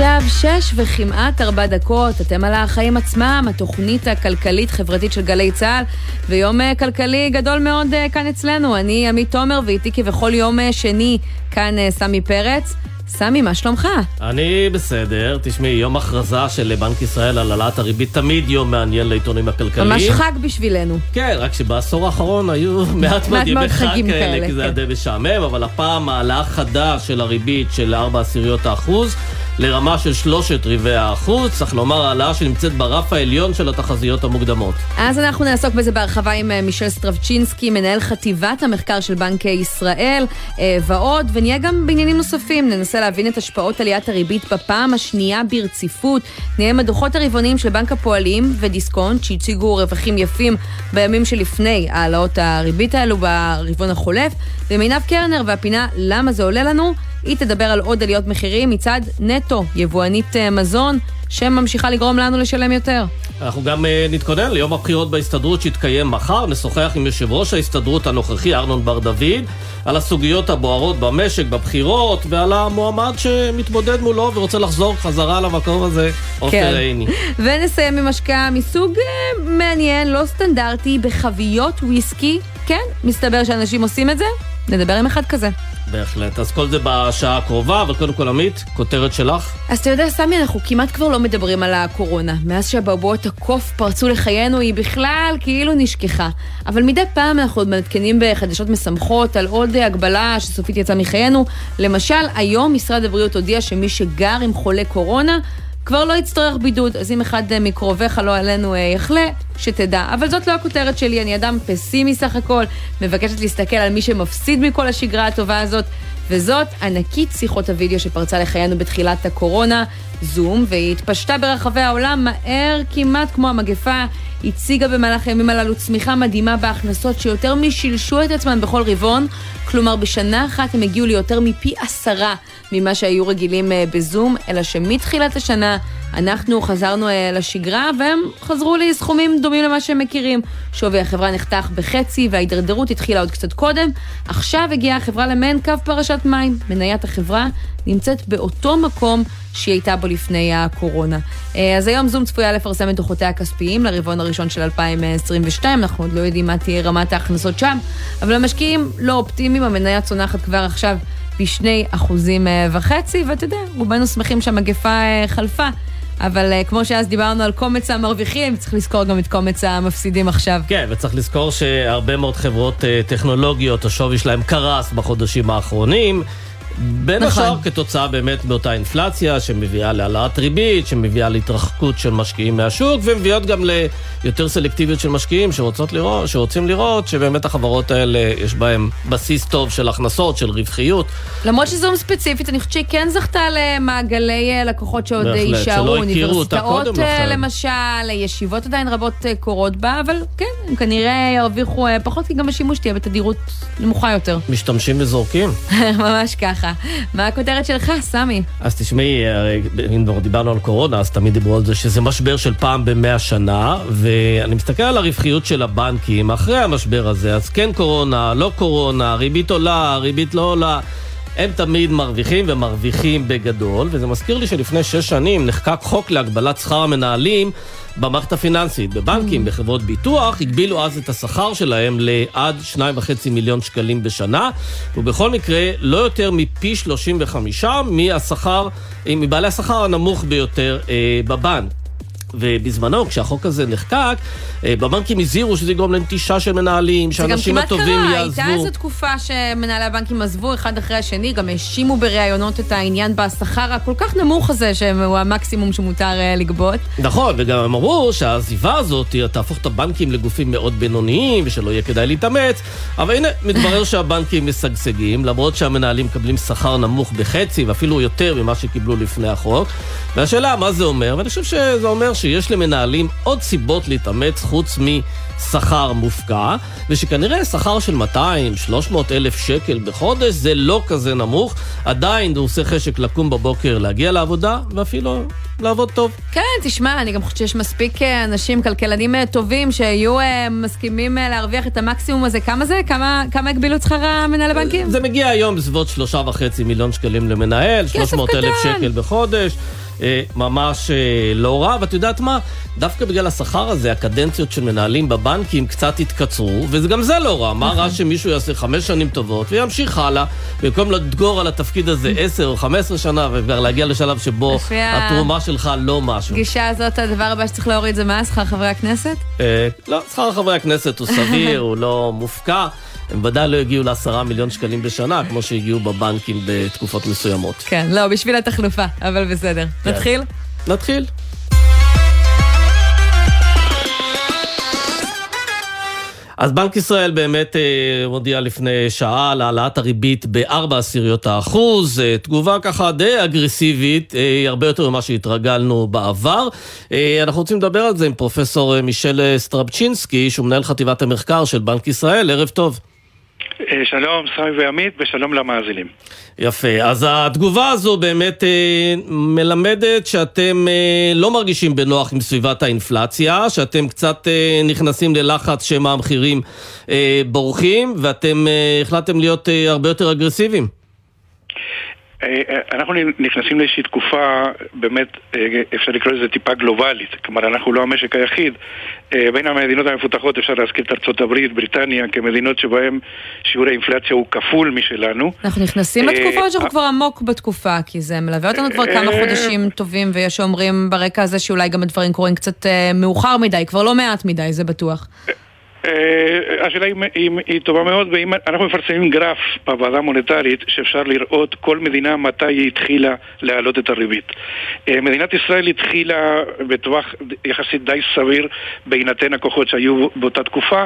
עכשיו שש וכמעט ארבע דקות, אתם על החיים עצמם, התוכנית הכלכלית-חברתית של גלי צה"ל, ויום אה, כלכלי גדול מאוד אה, כאן אצלנו. אני עמית תומר, ואיתי כבכל יום אה, שני כאן סמי פרץ. סמי, מה שלומך? אני בסדר. תשמעי, יום הכרזה של בנק ישראל על העלאת הריבית תמיד יום מעניין לעיתונים הכלכליים. ממש חג בשבילנו. כן, רק שבעשור האחרון היו מעט מאוד ימי חג כאלה, כאלה, כי זה היה כן. די משעמם, אבל הפעם העלאה חדה של הריבית של 4 עשיריות האחוז. לרמה של שלושת רבעי האחוז, צריך לומר העלאה שנמצאת ברף העליון של התחזיות המוקדמות. אז אנחנו נעסוק בזה בהרחבה עם אה, מישל סטרבצ'ינסקי, מנהל חטיבת המחקר של בנק ישראל אה, ועוד, ונהיה גם בעניינים נוספים, ננסה להבין את השפעות עליית הריבית בפעם השנייה ברציפות, נהיה עם הדוחות הרבעוניים של בנק הפועלים ודיסקונט, שהציגו רווחים יפים בימים שלפני העלאות הריבית האלו ברבעון החולף, ומעינב קרנר והפינה למה זה עולה לנו. היא תדבר על עוד עליות מחירים מצד נטו, יבואנית אה, מזון, שממשיכה לגרום לנו לשלם יותר. אנחנו גם uh, נתכונן ליום הבחירות בהסתדרות שיתקיים מחר. נשוחח עם יושב ראש ההסתדרות הנוכחי, ארנון בר דוד, על הסוגיות הבוערות במשק, בבחירות, ועל המועמד שמתמודד מולו ורוצה לחזור חזרה למקום הזה, עופר כן. עיני. ונסיים עם השקעה מסוג uh, מעניין, לא סטנדרטי, בחביות וויסקי. כן, מסתבר שאנשים עושים את זה, נדבר עם אחד כזה. בהחלט. אז כל זה בשעה הקרובה, אבל קודם כל, עמית, כותרת שלך. אז אתה יודע, סמי, אנחנו כמעט כבר לא מדברים על הקורונה. מאז שהבעבועות הקוף פרצו לחיינו, היא בכלל כאילו נשכחה. אבל מדי פעם אנחנו עוד מעדכנים בחדשות משמחות על עוד הגבלה שסופית יצאה מחיינו. למשל, היום משרד הבריאות הודיע שמי שגר עם חולה קורונה, כבר לא יצטרך בידוד, אז אם אחד אה, מקרוביך לא עלינו אה, יחלה, שתדע. אבל זאת לא הכותרת שלי, אני אדם פסימי סך הכל, מבקשת להסתכל על מי שמפסיד מכל השגרה הטובה הזאת, וזאת ענקית שיחות הוידאו שפרצה לחיינו בתחילת הקורונה, זום, והיא התפשטה ברחבי העולם מהר כמעט כמו המגפה, הציגה במהלך הימים הללו צמיחה מדהימה בהכנסות שיותר משילשו את עצמן בכל רבעון, כלומר בשנה אחת הם הגיעו ליותר מפי עשרה ממה שהיו רגילים אה, בזום, אלא שמתחילת השנה אנחנו חזרנו אה, לשגרה והם חזרו לסכומים דומים למה שהם מכירים. שווי החברה נחתך בחצי וההידרדרות התחילה עוד קצת קודם. עכשיו הגיעה החברה למעין קו פרשת מים. מניית החברה נמצאת באותו מקום שהיא הייתה בו לפני הקורונה. אה, אז היום זום צפויה לפרסם את דוחותיה הכספיים לרבעון הראשון של 2022, אנחנו עוד לא יודעים מה תהיה רמת ההכנסות שם, אבל המשקיעים לא אופטימיים, המניה צונחת כבר עכשיו בשני אחוזים אה, וחצי, ואתה יודע, רובנו שמחים שהמגפה חלפה. אבל uh, כמו שאז דיברנו על קומץ המרוויחים, צריך לזכור גם את קומץ המפסידים עכשיו. כן, וצריך לזכור שהרבה מאוד חברות uh, טכנולוגיות, השווי שלהם קרס בחודשים האחרונים. בין נכון. השאר כתוצאה באמת מאותה אינפלציה שמביאה להעלאת ריבית, שמביאה להתרחקות של משקיעים מהשוק, ומביאות גם ליותר סלקטיביות של משקיעים שרוצות לראות, שרוצים לראות שבאמת החברות האלה יש בהן בסיס טוב של הכנסות, של רווחיות. למרות שזום ספציפית, אני חושבת שהיא כן זכתה למעגלי אה, לקוחות שעוד יישארו, אוניברסיטאות אה, למשל, ישיבות עדיין רבות אה, קורות בה, אבל כן, הם כנראה ירוויחו פחות, כי גם השימוש תהיה בתדירות נמוכה יותר. משתמשים וזורקים. ממש ככה. מה הכותרת שלך, סמי? אז תשמעי, אם כבר דיברנו על קורונה, אז תמיד דיברו על זה שזה משבר של פעם במאה שנה, ואני מסתכל על הרווחיות של הבנקים אחרי המשבר הזה, אז כן קורונה, לא קורונה, ריבית עולה, ריבית לא עולה. הם תמיד מרוויחים ומרוויחים בגדול, וזה מזכיר לי שלפני שש שנים נחקק חוק להגבלת שכר המנהלים במערכת הפיננסית. בבנקים. בחברות ביטוח, הגבילו אז את השכר שלהם לעד 2.5 מיליון שקלים בשנה, ובכל מקרה, לא יותר מפי 35 מהשכר, מבעלי השכר הנמוך ביותר אה, בבנק. ובזמנו, כשהחוק הזה נחקק, אה, בבנקים הזהירו שזה יגרום לנטישה של מנהלים, שאנשים הטובים יעזבו. זה גם כמעט קרה, הייתה איזו תקופה שמנהלי הבנקים עזבו אחד אחרי השני, גם האשימו בראיונות את העניין בשכר הכל כך נמוך הזה, שהוא המקסימום שמותר אה, לגבות. נכון, וגם הם אמרו שהעזיבה הזאת תהפוך את הבנקים לגופים מאוד בינוניים, ושלא יהיה כדאי להתאמץ, אבל הנה, מתברר שהבנקים משגשגים, למרות שהמנהלים מקבלים שכר נמוך בחצי, ואפילו יותר ממה שקיבלו לפני החוק. והשאלה, מה זה אומר? ואני חושב שזה אומר שיש למנהלים עוד סיבות להתאמץ חוץ משכר מופקע, ושכנראה שכר של 200-300 אלף שקל בחודש זה לא כזה נמוך, עדיין הוא עושה חשק לקום בבוקר, להגיע לעבודה, ואפילו לעבוד טוב. כן, תשמע, אני גם חושבת שיש מספיק אה, אנשים, כלכלנים אה, טובים, שיהיו אה, מסכימים להרוויח את המקסימום הזה. כמה זה? כמה, כמה הגבילו את שכר המנהל הבנקים? זה מגיע היום בסביבות שלושה וחצי מיליון שקלים למנהל, 300 אלף שקל בחודש. ממש לא רע, ואת יודעת מה? דווקא בגלל השכר הזה, הקדנציות של מנהלים בבנקים קצת התקצרו, וגם זה לא רע. מה רע נכון. שמישהו יעשה חמש שנים טובות וימשיך הלאה, במקום לדגור על התפקיד הזה עשר או חמש עשרה שנה, וכבר להגיע לשלב שבו התרומה שלך לא משהו. גישה הזאת, הדבר הבא שצריך להוריד זה מה? שכר חברי הכנסת? אה, לא, שכר חברי הכנסת הוא סביר, הוא לא מופקע. הם ודאי לא הגיעו לעשרה מיליון שקלים בשנה, כמו שהגיעו בבנקים בתקופות מסוימות. כן, לא, בשביל התחלופה, אבל בסדר. כן. נתחיל? נתחיל. אז בנק ישראל באמת אה, הודיע לפני שעה על העלאת הריבית בארבע עשיריות האחוז, אה, תגובה ככה די אגרסיבית, אה, הרבה יותר ממה שהתרגלנו בעבר. אה, אנחנו רוצים לדבר על זה עם פרופסור אה, מישל סטרבצ'ינסקי, שהוא מנהל חטיבת המחקר של בנק ישראל, ערב טוב. אה, שלום, סמי ועמית, ושלום למאזינים. יפה, אז התגובה הזו באמת אה, מלמדת שאתם אה, לא מרגישים בנוח עם סביבת האינפלציה, שאתם קצת אה, נכנסים ללחץ שמא המחירים אה, בורחים, ואתם אה, החלטתם להיות אה, הרבה יותר אגרסיביים. אה, אה, אנחנו נכנסים לאיזושהי תקופה, באמת, אה, אפשר לקרוא לזה טיפה גלובלית. כלומר, אנחנו לא המשק היחיד. בין המדינות המפותחות אפשר להזכיר את ארצות הברית, בריטניה, כמדינות שבהן שיעור האינפלציה הוא כפול משלנו. אנחנו נכנסים לתקופה או שאנחנו כבר עמוק בתקופה? כי זה מלווה אותנו כבר כמה חודשים טובים, ויש שאומרים ברקע הזה שאולי גם הדברים קורים קצת מאוחר מדי, כבר לא מעט מדי, זה בטוח. אה, השאלה היא, היא טובה מאוד, ואם אנחנו מפרסמים גרף בוועדה המוניטרית שאפשר לראות כל מדינה מתי היא התחילה להעלות את הריבית. אה, מדינת ישראל התחילה בטווח יחסית די סביר בהינתן הכוחות שהיו באותה תקופה.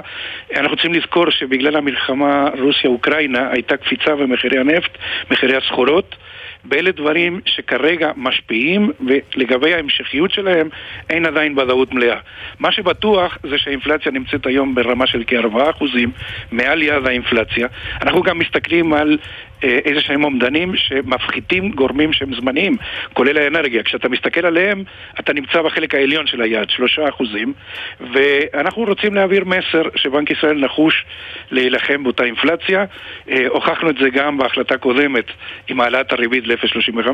אנחנו צריכים לזכור שבגלל המלחמה רוסיה-אוקראינה הייתה קפיצה במחירי הנפט, מחירי הסחורות. ואלה דברים שכרגע משפיעים ולגבי ההמשכיות שלהם אין עדיין ודאות מלאה. מה שבטוח זה שהאינפלציה נמצאת היום ברמה של כ-4% מעל יעד האינפלציה. אנחנו גם מסתכלים על איזה שהם אומדנים שמפחיתים גורמים שהם זמניים, כולל האנרגיה. כשאתה מסתכל עליהם, אתה נמצא בחלק העליון של היעד, שלושה אחוזים, ואנחנו רוצים להעביר מסר שבנק ישראל נחוש להילחם באותה אינפלציה. אה, הוכחנו את זה גם בהחלטה קודמת עם העלאת הריבית ל-0.35,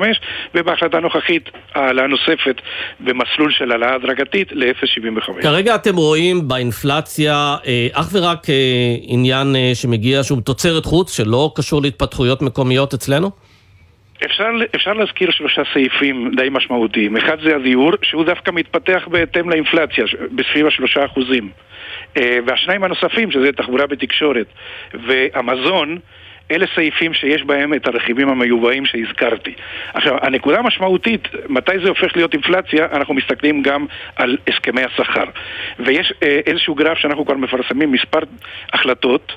ובהחלטה הנוכחית העלאה נוספת במסלול של העלאה הדרגתית ל-0.75. כרגע אתם רואים באינפלציה אה, אך ורק עניין שמגיע שהוא תוצרת חוץ, שלא קשור להתפתחויות רשויות מקומיות אצלנו? אפשר, אפשר להזכיר שלושה סעיפים די משמעותיים. אחד זה הדיור, שהוא דווקא מתפתח בהתאם לאינפלציה, בסביב השלושה אחוזים. אה, והשניים הנוספים, שזה תחבורה בתקשורת והמזון, אלה סעיפים שיש בהם את הרכיבים המיובאים שהזכרתי. עכשיו, הנקודה המשמעותית, מתי זה הופך להיות אינפלציה, אנחנו מסתכלים גם על הסכמי השכר. ויש אה, איזשהו גרף שאנחנו כבר מפרסמים, מספר החלטות,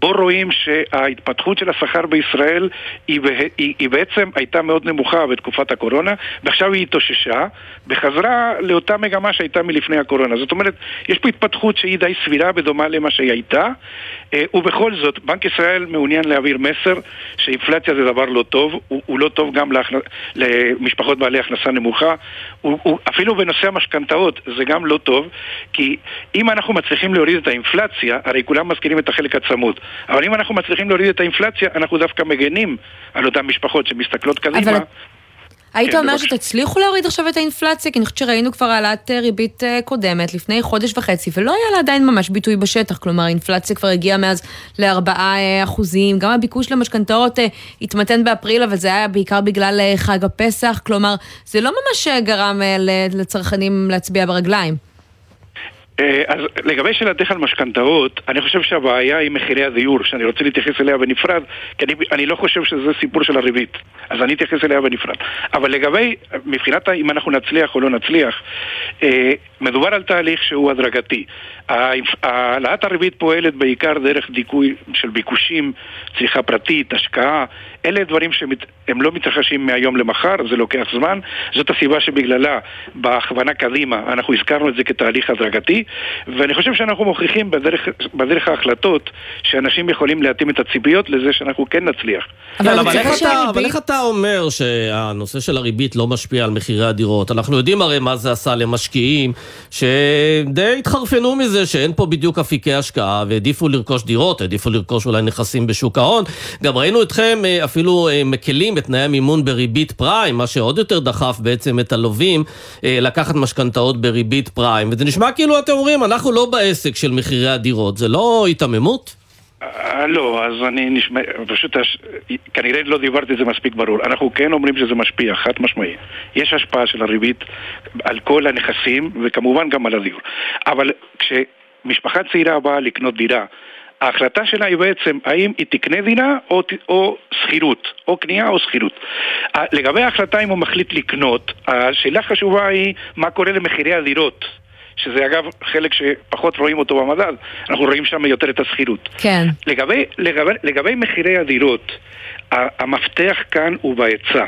בו רואים שההתפתחות של השכר בישראל היא, היא, היא בעצם הייתה מאוד נמוכה בתקופת הקורונה, ועכשיו היא התאוששה, וחזרה לאותה מגמה שהייתה מלפני הקורונה. זאת אומרת, יש פה התפתחות שהיא די סבירה ודומה למה שהיא הייתה, אה, ובכל זאת, בנק ישראל מעוניין להעביר מסר שאינפלציה זה דבר לא טוב, הוא, הוא לא טוב גם להכנ... למשפחות בעלי הכנסה נמוכה, הוא, הוא, אפילו בנושא המשכנתאות זה גם לא טוב, כי אם אנחנו מצליחים להוריד את האינפלציה, הרי כולם מזכירים את החלק הצמוד, אבל אם אנחנו מצליחים להוריד את האינפלציה, אנחנו דווקא מגנים על אותן משפחות שמסתכלות קדימה. אבל... היית כן, אומר בבקשה. שתצליחו להוריד עכשיו את האינפלציה? כי אני חושבת שראינו כבר העלאת אה, ריבית אה, קודמת לפני חודש וחצי, ולא היה לה עדיין ממש ביטוי בשטח. כלומר, האינפלציה כבר הגיעה מאז לארבעה אה, אחוזים. גם הביקוש למשכנתאות התמתן באפריל, אבל זה היה בעיקר בגלל חג הפסח. כלומר, זה לא ממש גרם לצרכנים להצביע ברגליים. אה, אז לגבי שאלתך על משכנתאות, אני חושב שהבעיה היא מחירי הדיור, שאני רוצה להתייחס אליה בנפרד, כי אני, אני לא חושב שזה סיפור של הריבית, אז אני אתייחס אליה בנפרד. אבל לגבי, מבחינת אם אנחנו נצליח או לא נצליח, אה, מדובר על תהליך שהוא הדרגתי. העלאת הריבית פועלת בעיקר דרך דיכוי של ביקושים, צריכה פרטית, השקעה, אלה דברים שהם לא מתרחשים מהיום למחר, זה לוקח זמן, זאת הסיבה שבגללה בהכוונה קדימה אנחנו הזכרנו את זה כתהליך הדרגתי, ואני חושב שאנחנו מוכיחים בדרך, בדרך ההחלטות שאנשים יכולים להתאים את הציפיות לזה שאנחנו כן נצליח. אבל, אבל, איך אתה, אבל איך אתה אומר שהנושא של הריבית לא משפיע על מחירי הדירות? אנחנו יודעים הרי מה זה עשה למשקיעים שדי התחרפנו מזה שאין פה בדיוק אפיקי השקעה והעדיפו לרכוש דירות, העדיפו לרכוש אולי נכסים בשוק ההון. גם ראינו אתכם אה, אפילו אה, מקלים את תנאי המימון בריבית פריים, מה שעוד יותר דחף בעצם את הלווים אה, לקחת משכנתאות בריבית פריים. וזה נשמע כאילו אתם אומרים, אנחנו לא בעסק של מחירי הדירות, זה לא היתממות? אה, לא, אז אני נשמע, פשוט כנראה לא דיברתי את זה מספיק ברור. אנחנו כן אומרים שזה משפיע, חד משמעי. יש השפעה של הריבית על כל הנכסים וכמובן גם על הדיור. אבל כשמשפחה צעירה באה לקנות דירה ההחלטה שלה היא בעצם האם היא תקנה דירה או, או שכירות, או קנייה או שכירות. לגבי ההחלטה אם הוא מחליט לקנות, השאלה החשובה היא מה קורה למחירי הדירות. שזה אגב חלק שפחות רואים אותו במדד, אנחנו רואים שם יותר את השכירות. כן. לגבי, לגבי, לגבי מחירי הדירות, המפתח כאן הוא בהיצע.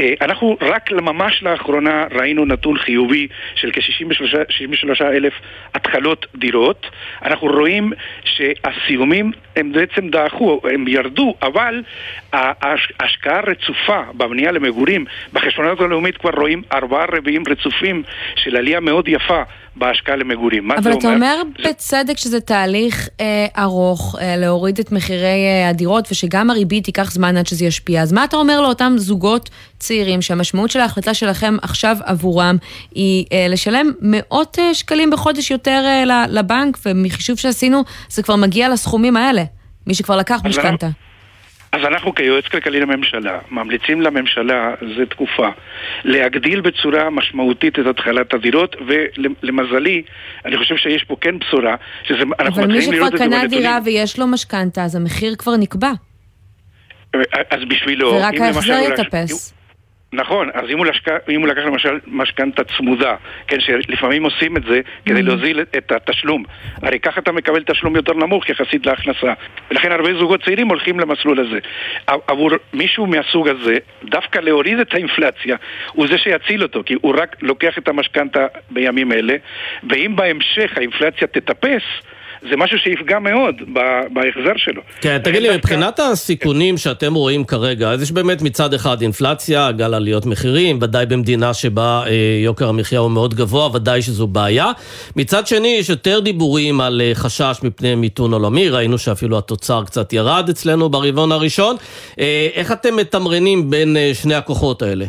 אה, אנחנו רק ממש לאחרונה ראינו נתון חיובי של כ-63 אלף התחלות דירות. אנחנו רואים שהסיומים הם בעצם דעכו, הם ירדו, אבל ההשקעה רצופה בבנייה למגורים, בחשבונות הלאומית כבר רואים ארבעה רביעים רצופים של עלייה מאוד יפה בהשקעה למגורים. אבל אתה אומר, אומר זה... בצדק שזה תהליך אה, ארוך אה, להוריד את מחירי אה, הדירות ושגם הריבית ייקח זמן עד שזה ישפיע. אז מה אתה אומר לאותם זוגות צעירים שהמשמעות של ההחלטה שלכם עכשיו עבורם היא אה, לשלם מאות אה, שקלים בחודש יותר אה, לבנק ומחישוב שעשינו זה כבר מגיע לסכומים האלה, מי שכבר לקח משכנתה. אז אנחנו כיועץ כלכלי לממשלה ממליצים לממשלה, זה תקופה, להגדיל בצורה משמעותית את התחלת הדירות ולמזלי, אני חושב שיש פה כן בשורה, שזה, אנחנו מתחילים לראות את זה בנתונים. אבל מי שכבר קנה דירה ויש לו משכנתה, אז המחיר כבר נקבע. אז בשבילו... ורק ההחזר יטפס. נכון, אז אם הוא, לשק... אם הוא לקח למשל משכנתה צמודה, כן, שלפעמים עושים את זה כדי mm. להוזיל את התשלום. הרי ככה אתה מקבל תשלום יותר נמוך יחסית להכנסה. ולכן הרבה זוגות צעירים הולכים למסלול הזה. עבור מישהו מהסוג הזה, דווקא להוריד את האינפלציה, הוא זה שיציל אותו, כי הוא רק לוקח את המשכנתה בימים אלה, ואם בהמשך האינפלציה תטפס, זה משהו שיפגע מאוד בהחזר שלו. כן, תגיד לי, מבחינת הסיכונים שאתם רואים כרגע, אז יש באמת מצד אחד אינפלציה, גל עליות מחירים, ודאי במדינה שבה אה, יוקר המחיה הוא מאוד גבוה, ודאי שזו בעיה. מצד שני, יש יותר דיבורים על אה, חשש מפני מיתון עולמי, ראינו שאפילו התוצר קצת ירד אצלנו ברבעון הראשון. אה, איך אתם מתמרנים בין אה, שני הכוחות האלה?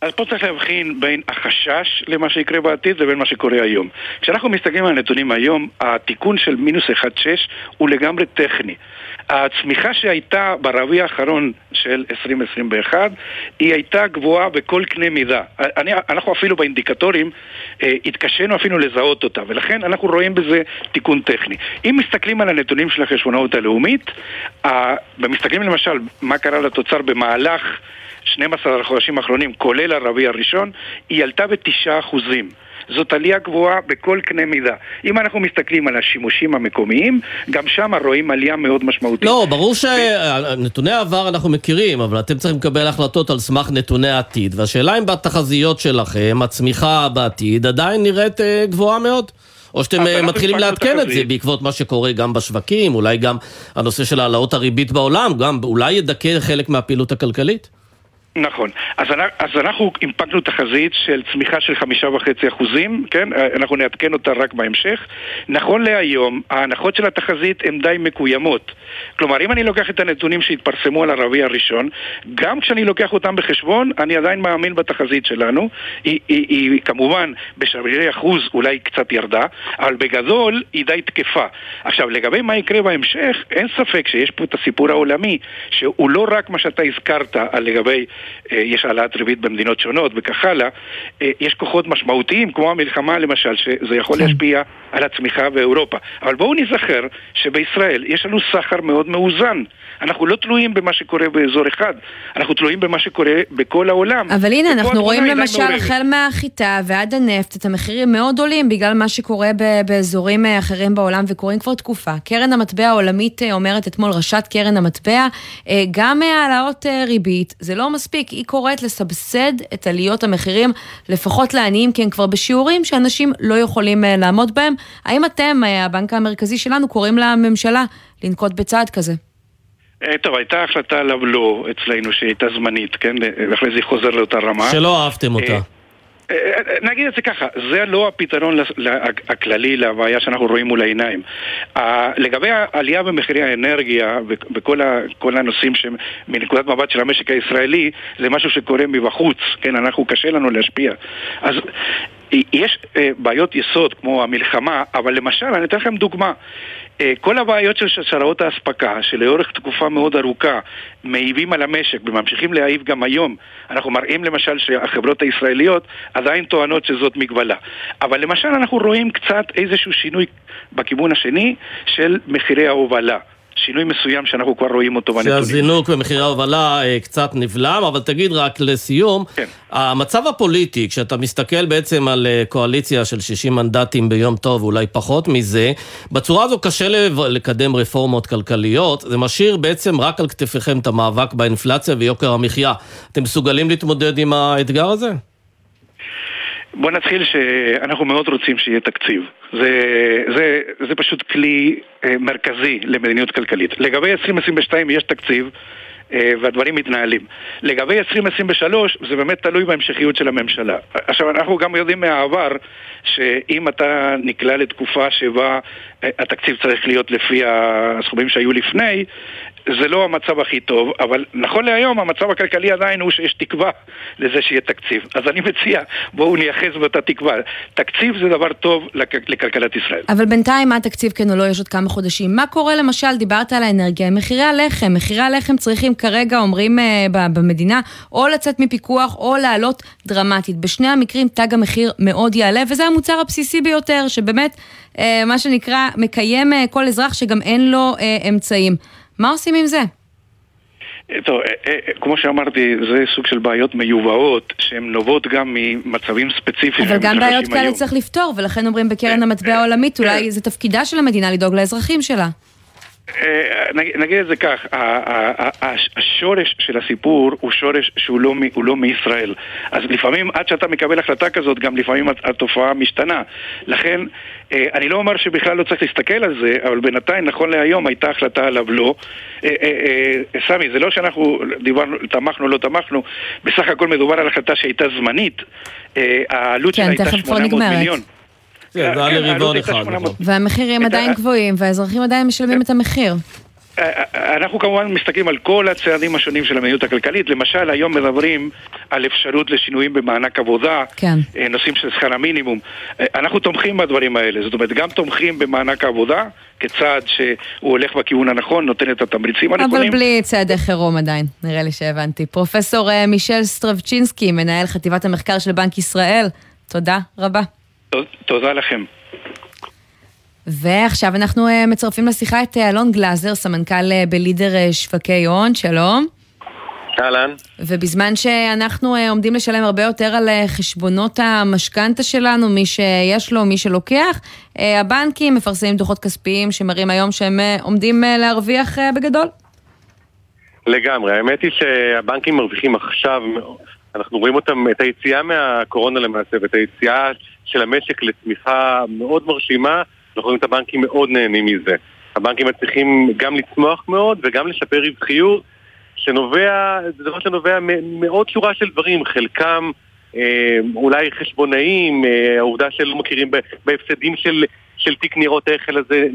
אז פה צריך להבחין בין החשש למה שיקרה בעתיד לבין מה שקורה היום. כשאנחנו מסתכלים על הנתונים היום, התיקון של מינוס 1.6 הוא לגמרי טכני. הצמיחה שהייתה ברביע האחרון של 2021 היא הייתה גבוהה בכל קנה מידה. אני, אנחנו אפילו באינדיקטורים אה, התקשינו אפילו לזהות אותה, ולכן אנחנו רואים בזה תיקון טכני. אם מסתכלים על הנתונים של החשבונאות הלאומית, אה, ומסתכלים למשל מה קרה לתוצר במהלך 12 החודשים האחרונים, כולל הרביע הראשון, היא עלתה בתשעה אחוזים. זאת עלייה גבוהה בכל קנה מידה. אם אנחנו מסתכלים על השימושים המקומיים, גם שם רואים עלייה מאוד משמעותית. לא, ברור שנתוני העבר אנחנו מכירים, אבל אתם צריכים לקבל החלטות על סמך נתוני העתיד, והשאלה אם בתחזיות שלכם, הצמיחה בעתיד עדיין נראית אה, גבוהה מאוד? או שאתם אה, מתחילים לעדכן את זה בעקבות מה שקורה גם בשווקים, אולי גם הנושא של העלאות הריבית בעולם, גם אולי ידכא חלק מהפעילות הכלכלית? נכון. אז, אז אנחנו אימפקנו תחזית של צמיחה של חמישה וחצי אחוזים, כן? אנחנו נעדכן אותה רק בהמשך. נכון להיום, ההנחות של התחזית הן די מקוימות. כלומר, אם אני לוקח את הנתונים שהתפרסמו על הרביע הראשון, גם כשאני לוקח אותם בחשבון, אני עדיין מאמין בתחזית שלנו. היא, היא, היא, כמובן בשבילי אחוז אולי קצת ירדה, אבל בגדול היא די תקפה. עכשיו, לגבי מה יקרה בהמשך, אין ספק שיש פה את הסיפור העולמי, שהוא לא רק מה שאתה הזכרת לגבי אה, יש העלאת ריבית במדינות שונות וכך הלאה, אה, יש כוחות משמעותיים, כמו המלחמה למשל, שזה יכול כן. להשפיע על הצמיחה באירופה. אבל בואו נזכר שבישראל יש לנו סחר מאוד מאוזן. אנחנו לא תלויים במה שקורה באזור אחד, אנחנו תלויים במה שקורה בכל העולם. אבל הנה, אנחנו רואים למשל, החל מהחיטה ועד הנפט, את המחירים מאוד עולים בגלל מה שקורה באזורים אה, אחרים בעולם, וקורים כבר תקופה. קרן המטבע העולמית אה, אומרת אתמול, ראשת קרן המטבע, אה, גם העלאות ריבית, זה לא מספיק, היא קוראת לסבסד את עליות המחירים, לפחות לעניים, כי הם כבר בשיעורים שאנשים לא יכולים לעמוד בהם. האם אתם, הבנק המרכזי שלנו, קוראים לממשלה לנקוט בצעד כזה? אה, טוב, הייתה החלטה עליו לא אצלנו שהייתה זמנית, כן? ואחרי זה חוזר לאותה רמה. שלא אהבתם אותה. אה, אה, נגיד את זה ככה, זה לא הפתרון הכללי לבעיה שאנחנו רואים מול העיניים. לגבי העלייה במחירי האנרגיה וכל הנושאים שמנקודת מבט של המשק הישראלי, זה משהו שקורה מבחוץ, כן, אנחנו, קשה לנו להשפיע. אז יש בעיות יסוד כמו המלחמה, אבל למשל, אני אתן לכם דוגמה. אה, כל הבעיות של שרשראות האספקה, שלאורך תקופה מאוד ארוכה מעיבים על המשק וממשיכים להעיב גם היום, אנחנו מראים למשל שהחברות הישראליות עדיין טוענות שזאת מגבלה. אבל למשל אנחנו רואים קצת איזשהו שינוי בכיוון השני של מחירי ההובלה. שינוי מסוים שאנחנו כבר רואים אותו בנתונים. שהזינוק במחירי ההובלה אה, קצת נבלם, אבל תגיד רק לסיום, כן. המצב הפוליטי, כשאתה מסתכל בעצם על אה, קואליציה של 60 מנדטים ביום טוב, אולי פחות מזה, בצורה הזו קשה לקדם רפורמות כלכליות, זה משאיר בעצם רק על כתפיכם את המאבק באינפלציה ויוקר המחיה. אתם מסוגלים להתמודד עם האתגר הזה? בוא נתחיל שאנחנו מאוד רוצים שיהיה תקציב. זה, זה, זה פשוט כלי אה, מרכזי למדיניות כלכלית. לגבי 2022 יש תקציב. אה, והדברים מתנהלים. לגבי 2023, זה באמת תלוי בהמשכיות של הממשלה. עכשיו, אנחנו גם יודעים מהעבר שאם אתה נקלע לתקופה שבה אה, התקציב צריך להיות לפי הסכומים שהיו לפני, זה לא המצב הכי טוב, אבל נכון להיום המצב הכלכלי עדיין הוא שיש תקווה לזה שיהיה תקציב. אז אני מציע, בואו נייחס באותה תקווה. תקציב זה דבר טוב לכ- לכלכלת ישראל. אבל בינתיים מה התקציב כן או לא, יש עוד כמה חודשים. מה קורה למשל, דיברת על האנרגיה, מחירי הלחם. מחירי הלחם צריכים כרגע, אומרים uh, במדינה, או לצאת מפיקוח או לעלות דרמטית. בשני המקרים תג המחיר מאוד יעלה, וזה המוצר הבסיסי ביותר, שבאמת, uh, מה שנקרא, מקיים uh, כל אזרח שגם אין לו uh, אמצעים. מה עושים עם זה? טוב, אה, אה, כמו שאמרתי, זה סוג של בעיות מיובאות שהן נובעות גם ממצבים ספציפיים. אבל גם בעיות כאלה צריך לפתור, ולכן אומרים בקרן אה, המטבע העולמית, אולי זה תפקידה של המדינה לדאוג לאזרחים שלה. אה, נגיד את זה כך, השורש של הסיפור הוא שורש שהוא לא, לא מישראל. אז לפעמים, עד שאתה מקבל החלטה כזאת, גם לפעמים התופעה משתנה. לכן, אה, אני לא אומר שבכלל לא צריך להסתכל על זה, אבל בינתיים, נכון להיום, הייתה החלטה עליו לא. אה, סמי, זה לא שאנחנו דיברנו, תמכנו, לא תמכנו, בסך הכל מדובר על החלטה שהייתה זמנית. העלות כן, שלה הייתה 800 מיליון. כן, זה היה לרבעון אחד. נכון. והמחירים עדיין גבוהים, והאזרחים עדיין משלמים את המחיר. אה, אה, אנחנו כמובן מסתכלים על כל הצעדים השונים של המדיניות הכלכלית. למשל, היום מדברים על אפשרות לשינויים במענק עבודה, כן. אה, נושאים של שכר המינימום. אנחנו תומכים בדברים האלה. זאת אומרת, גם תומכים במענק העבודה, כצעד שהוא הולך בכיוון הנכון, נותן את התמריצים הנכונים. אבל בלי צעדי חירום עדיין, נראה לי שהבנתי. פרופסור מישל סטרבצ'ינסקי, מנהל חטיבת המחקר של בנק ישראל, תודה רבה. תודה לכם. ועכשיו אנחנו אה, מצרפים לשיחה את אה, אלון גלאזר, סמנכ"ל אה, בלידר שווקי הון, שלום. אהלן. ובזמן שאנחנו עומדים לשלם הרבה יותר על חשבונות המשכנתה שלנו, מי שיש לו, מי שלוקח, הבנקים מפרסמים דוחות כספיים שמראים היום שהם עומדים להרוויח בגדול. לגמרי, האמת היא שהבנקים מרוויחים עכשיו, אנחנו רואים אותם, את היציאה מהקורונה למעשה, ואת היציאה של המשק לצמיחה מאוד מרשימה, אנחנו רואים את הבנקים מאוד נהנים מזה. הבנקים מצליחים גם לצמוח מאוד וגם לשפר רווחיות, שנובע, זה דבר שנובע מעוד שורה של דברים, חלקם אה, אולי חשבונאים, אה, העובדה שלא מכירים בהפסדים של... של תיק ניירות ערך, אלא זה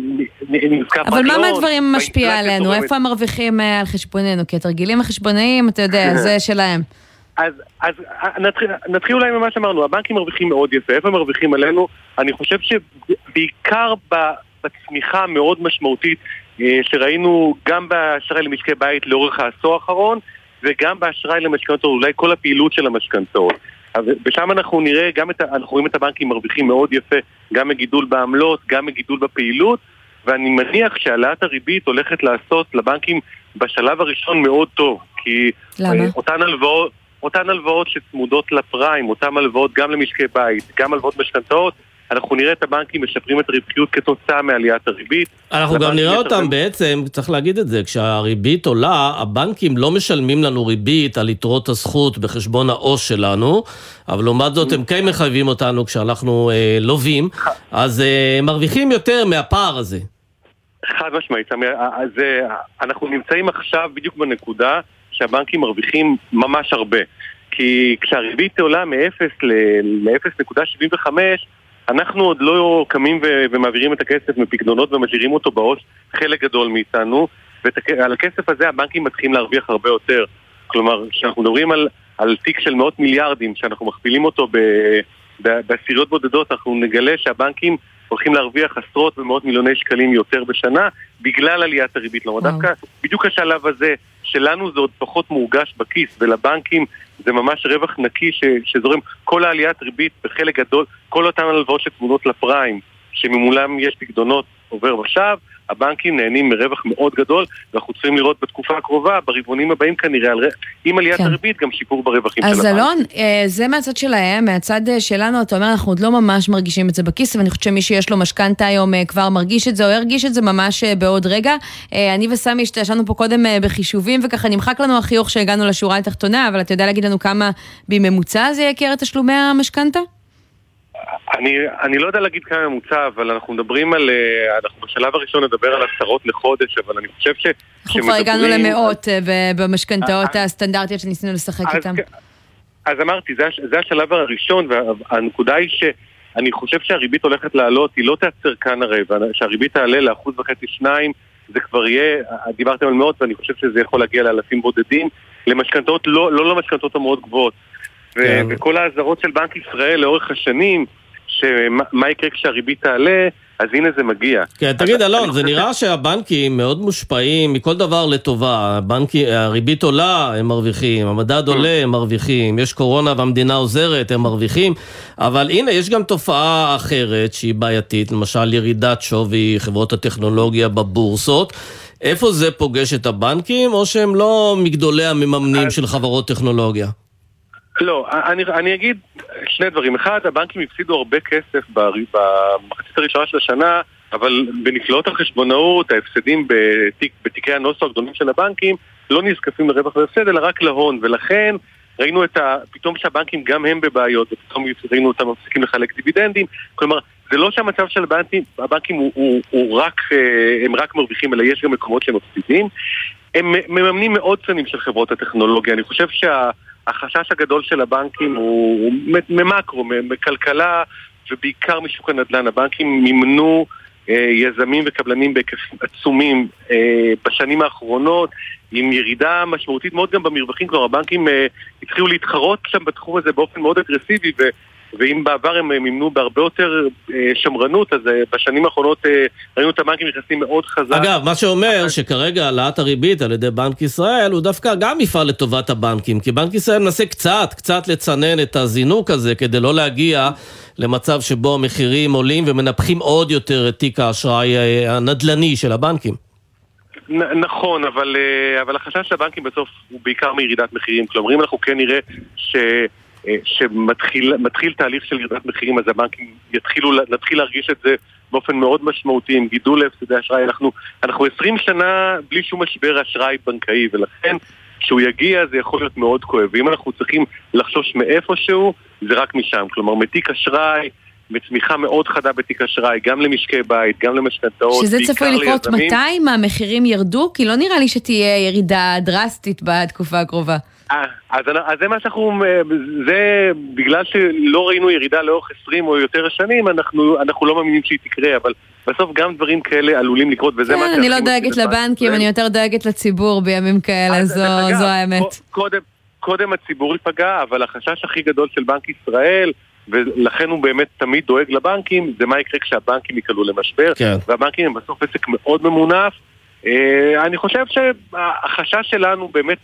נזכר אבל מה מהדברים משפיע עלינו? איפה הם מרוויחים אה, על חשבוננו? כי התרגילים החשבונאיים, אתה יודע, זה שלהם. אז, אז נתחיל, נתחיל אולי ממה שאמרנו, הבנקים מרוויחים מאוד יפה, איפה הם מרוויחים עלינו? אני חושב שבעיקר בצמיחה המאוד משמעותית אה, שראינו גם באשראי למשקי בית לאורך העשור האחרון, וגם באשראי למשכנתאות, אולי כל הפעילות של המשכנתאות. ושם אנחנו נראה, גם את, אנחנו רואים את הבנקים מרוויחים מאוד יפה, גם מגידול בעמלות, גם מגידול בפעילות, ואני מניח שהעלאת הריבית הולכת לעשות לבנקים בשלב הראשון מאוד טוב. כי למה? אותן הלוואות, אותן הלוואות שצמודות לפריים, אותן הלוואות גם למשקי בית, גם הלוואות משכנתאות, אנחנו נראה את הבנקים משפרים את הרווחיות כתוצאה מעליית הריבית. אנחנו גם נראה אותם בעצם, צריך להגיד את זה, כשהריבית עולה, הבנקים לא משלמים לנו ריבית על יתרות הזכות בחשבון העו"ש שלנו, אבל לעומת זאת הם כן מחייבים אותנו כשאנחנו אה, לווים, אז אה, מרוויחים יותר מהפער הזה. חד משמעית, זה, אנחנו נמצאים עכשיו בדיוק בנקודה שהבנקים מרוויחים ממש הרבה. כי כשהריבית עולה מ-0 ל-0.75, אנחנו עוד לא קמים ו- ומעבירים את הכסף מפקדונות ומשאירים אותו בעו"ש, חלק גדול מאיתנו, ועל הכסף הזה הבנקים מתחילים להרוויח הרבה יותר. כלומר, כשאנחנו מדברים על, על תיק של מאות מיליארדים, שאנחנו מכפילים אותו בעשיריות בודדות, אנחנו נגלה שהבנקים הולכים להרוויח עשרות ומאות מיליוני שקלים יותר בשנה בגלל עליית הריבית. כלומר, דווקא בדיוק השלב הזה, שלנו זה עוד פחות מורגש בכיס, ולבנקים זה ממש רווח נקי ש, שזורם. כל העליית ריבית בחלק גדול, כל אותן הלוואות שצמודות לפריים, שממולם יש פקדונות עובר ושב, הבנקים נהנים מרווח מאוד גדול, ואנחנו צריכים לראות בתקופה הקרובה, ברבעונים הבאים כנראה, עם עליית כן. הריבית, גם שיפור ברווחים של הבנקים. אז אלון, אה, זה מהצד שלהם, מהצד אה, שלנו, אתה אומר, אנחנו עוד לא ממש מרגישים את זה בכיס, ואני חושבת שמי שיש לו משכנתה היום אה, כבר מרגיש את זה, או ירגיש את זה ממש בעוד רגע. אני וסמי השתעשנו פה קודם בחישובים, וככה נמחק לנו החיוך שהגענו לשורה התחתונה, אבל אתה יודע להגיד לנו כמה בממוצע זה יקר את תשלומי המשכנתה? אני, אני לא יודע להגיד כמה ממוצע, אבל אנחנו מדברים על... אה, אנחנו בשלב הראשון נדבר על עשרות לחודש, אבל אני חושב ש... אנחנו כבר הגענו למאות אה, במשכנתאות אה, הסטנדרטיות שניסינו לשחק איתן. אז אמרתי, זה, זה השלב הראשון, והנקודה היא שאני חושב שהריבית הולכת לעלות, היא לא תעצר כאן הרי, שהריבית תעלה לאחוז וחצי שניים, זה כבר יהיה, דיברתם על מאות, ואני חושב שזה יכול להגיע לאלפים בודדים, למשכנתאות, לא, לא למשכנתאות המאוד גבוהות. כן. וכל האזהרות של בנק ישראל לאורך השנים, שמה יקרה כשהריבית תעלה, אז הנה זה מגיע. כן, תגיד אלון, זה נראה שהבנקים מאוד מושפעים מכל דבר לטובה. הבנקים, הריבית עולה, הם מרוויחים, המדד עולה, הם מרוויחים, יש קורונה והמדינה עוזרת, הם מרוויחים. אבל הנה, יש גם תופעה אחרת שהיא בעייתית, למשל ירידת שווי חברות הטכנולוגיה בבורסות. איפה זה פוגש את הבנקים, או שהם לא מגדולי המממנים של חברות טכנולוגיה? לא, אני, אני אגיד שני דברים. אחד, הבנקים הפסידו הרבה כסף במחצית הראשונה של השנה, אבל בנפלאות החשבונאות, ההפסדים בתיק, בתיקי הנוסו הגדולים של הבנקים לא נזקפים לרווח והפסד, אלא רק להון, ולכן ראינו את ה... פתאום שהבנקים גם הם בבעיות, ופתאום ראינו אותם מפסיקים לחלק דיבידנדים. כלומר, זה לא שהמצב של הבנקים, הבנקים הוא, הוא, הוא רק, אה, הם רק מרוויחים, אלא יש גם מקומות שהם מפסידים. הם מממנים מאות שנים של חברות הטכנולוגיה. אני חושב שה... החשש הגדול של הבנקים הוא ממקרו, מכלכלה ובעיקר משוק הנדל"ן. הבנקים מימנו אה, יזמים וקבלנים בהיקפים עצומים אה, בשנים האחרונות, עם ירידה משמעותית מאוד גם במרווחים, כלומר הבנקים אה, התחילו להתחרות שם בתחום הזה באופן מאוד אגרסיבי, ו... ואם בעבר הם מימנו בהרבה יותר אה, שמרנות, אז אה, בשנים האחרונות אה, ראינו את הבנקים נכנסים מאוד חזק. אגב, מה שאומר שכרגע העלאת הריבית על ידי בנק ישראל הוא דווקא גם יפעל לטובת הבנקים, כי בנק ישראל מנסה קצת, קצת לצנן את הזינוק הזה כדי לא להגיע למצב שבו המחירים עולים ומנפחים עוד יותר את תיק האשראי הנדל"ני של הבנקים. נכון, אבל, אבל החשש של הבנקים בסוף הוא בעיקר מירידת מחירים. כלומר, אם אנחנו כן נראה ש... אה, שמתחיל תהליך של ירידת מחירים, אז הבנקים יתחילו, נתחיל להרגיש את זה באופן מאוד משמעותי עם גידול להפסדי אשראי. אנחנו, אנחנו 20 שנה בלי שום משבר אשראי בנקאי, ולכן כשהוא יגיע זה יכול להיות מאוד כואב. ואם אנחנו צריכים לחשוש מאיפשהו, זה רק משם. כלומר, מתיק אשראי... וצמיחה מאוד חדה בתיק אשראי, גם למשקי בית, גם למשכנתאות, שזה צפוי לקרות מתי? מה, המחירים ירדו? כי לא נראה לי שתהיה ירידה דרסטית בתקופה הקרובה. אה, אז, אז זה מה שאנחנו, אה, זה בגלל שלא ראינו ירידה לאורך 20 או יותר שנים, אנחנו, אנחנו לא מאמינים שהיא תקרה, אבל בסוף גם דברים כאלה עלולים לקרות, וזה כן, מה אני לא דואגת לבנקים, אני יותר דואגת לציבור בימים כאלה, זו, זו האמת. קודם, קודם הציבור ייפגע, אבל החשש הכי גדול של בנק ישראל, ולכן הוא באמת תמיד דואג לבנקים, זה מה יקרה כשהבנקים ייקלעו למשבר, כן. והבנקים הם בסוף עסק מאוד ממונף. אה, אני חושב שהחשש שלנו באמת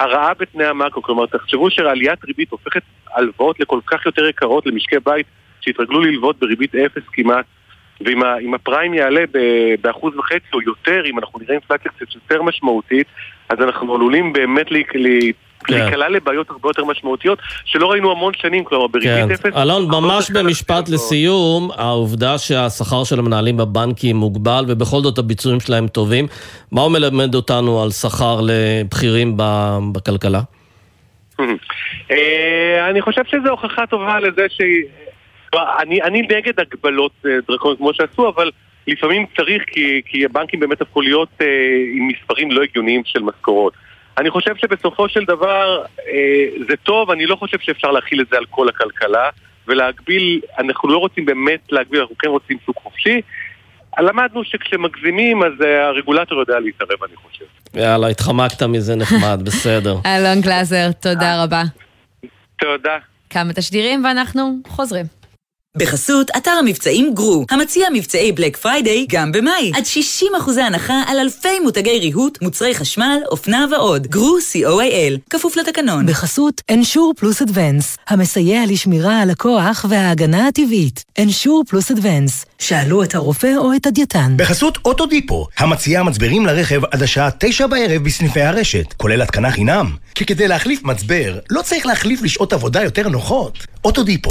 הרעה בתנאי המאקרו, כלומר תחשבו שעליית ריבית הופכת הלוואות לכל כך יותר יקרות למשקי בית שהתרגלו ללוות בריבית אפס כמעט ואם הפריים יעלה באחוז וחצי או יותר, אם אנחנו נראה אינפלציה קצת יותר משמעותית, אז אנחנו עלולים באמת. להיקלע לבעיות הרבה יותר משמעותיות, שלא ראינו המון שנים, כלומר בריבית כן. אפס. אלון, ממש במשפט לסיום, העובדה שהשכר של המנהלים בבנקים מוגבל ובכל זאת הביצועים שלהם טובים, מה הוא מלמד אותנו על שכר לבכירים בכלכלה? אה, אני חושב שזו הוכחה טובה לזה ש... אני, אני נגד הגבלות אה, דרקוניות כמו שעשו, אבל לפעמים צריך, כי, כי הבנקים באמת הפכו להיות אה, עם מספרים לא הגיוניים של משכורות. אני חושב שבסופו של דבר אה, זה טוב, אני לא חושב שאפשר להכיל את זה על כל הכלכלה ולהגביל, אנחנו לא רוצים באמת להגביל, אנחנו כן רוצים שוק חופשי. למדנו שכשמגזימים אז אה, הרגולטור יודע להתערב, אני חושב. יאללה, התחמקת מזה נחמד, בסדר. אלון גלאזר, תודה רבה. תודה. כמה תשדירים ואנחנו חוזרים. בחסות אתר המבצעים גרו, המציע מבצעי בלק פריידיי גם במאי. עד 60% הנחה על אלפי מותגי ריהוט, מוצרי חשמל, אופנה ועוד. גרו co.il, כפוף לתקנון. בחסות אנשור פלוס אדוונס, המסייע לשמירה על הכוח וההגנה הטבעית. אנשור פלוס אדוונס, שאלו את הרופא או את הדייתן. בחסות אוטודיפו, המציע מצברים לרכב עד השעה 9 בערב בסניפי הרשת, כולל התקנה חינם. כי כדי להחליף מצבר, לא צריך להחליף לשעות עבודה יותר נוחות. אוטודיפו.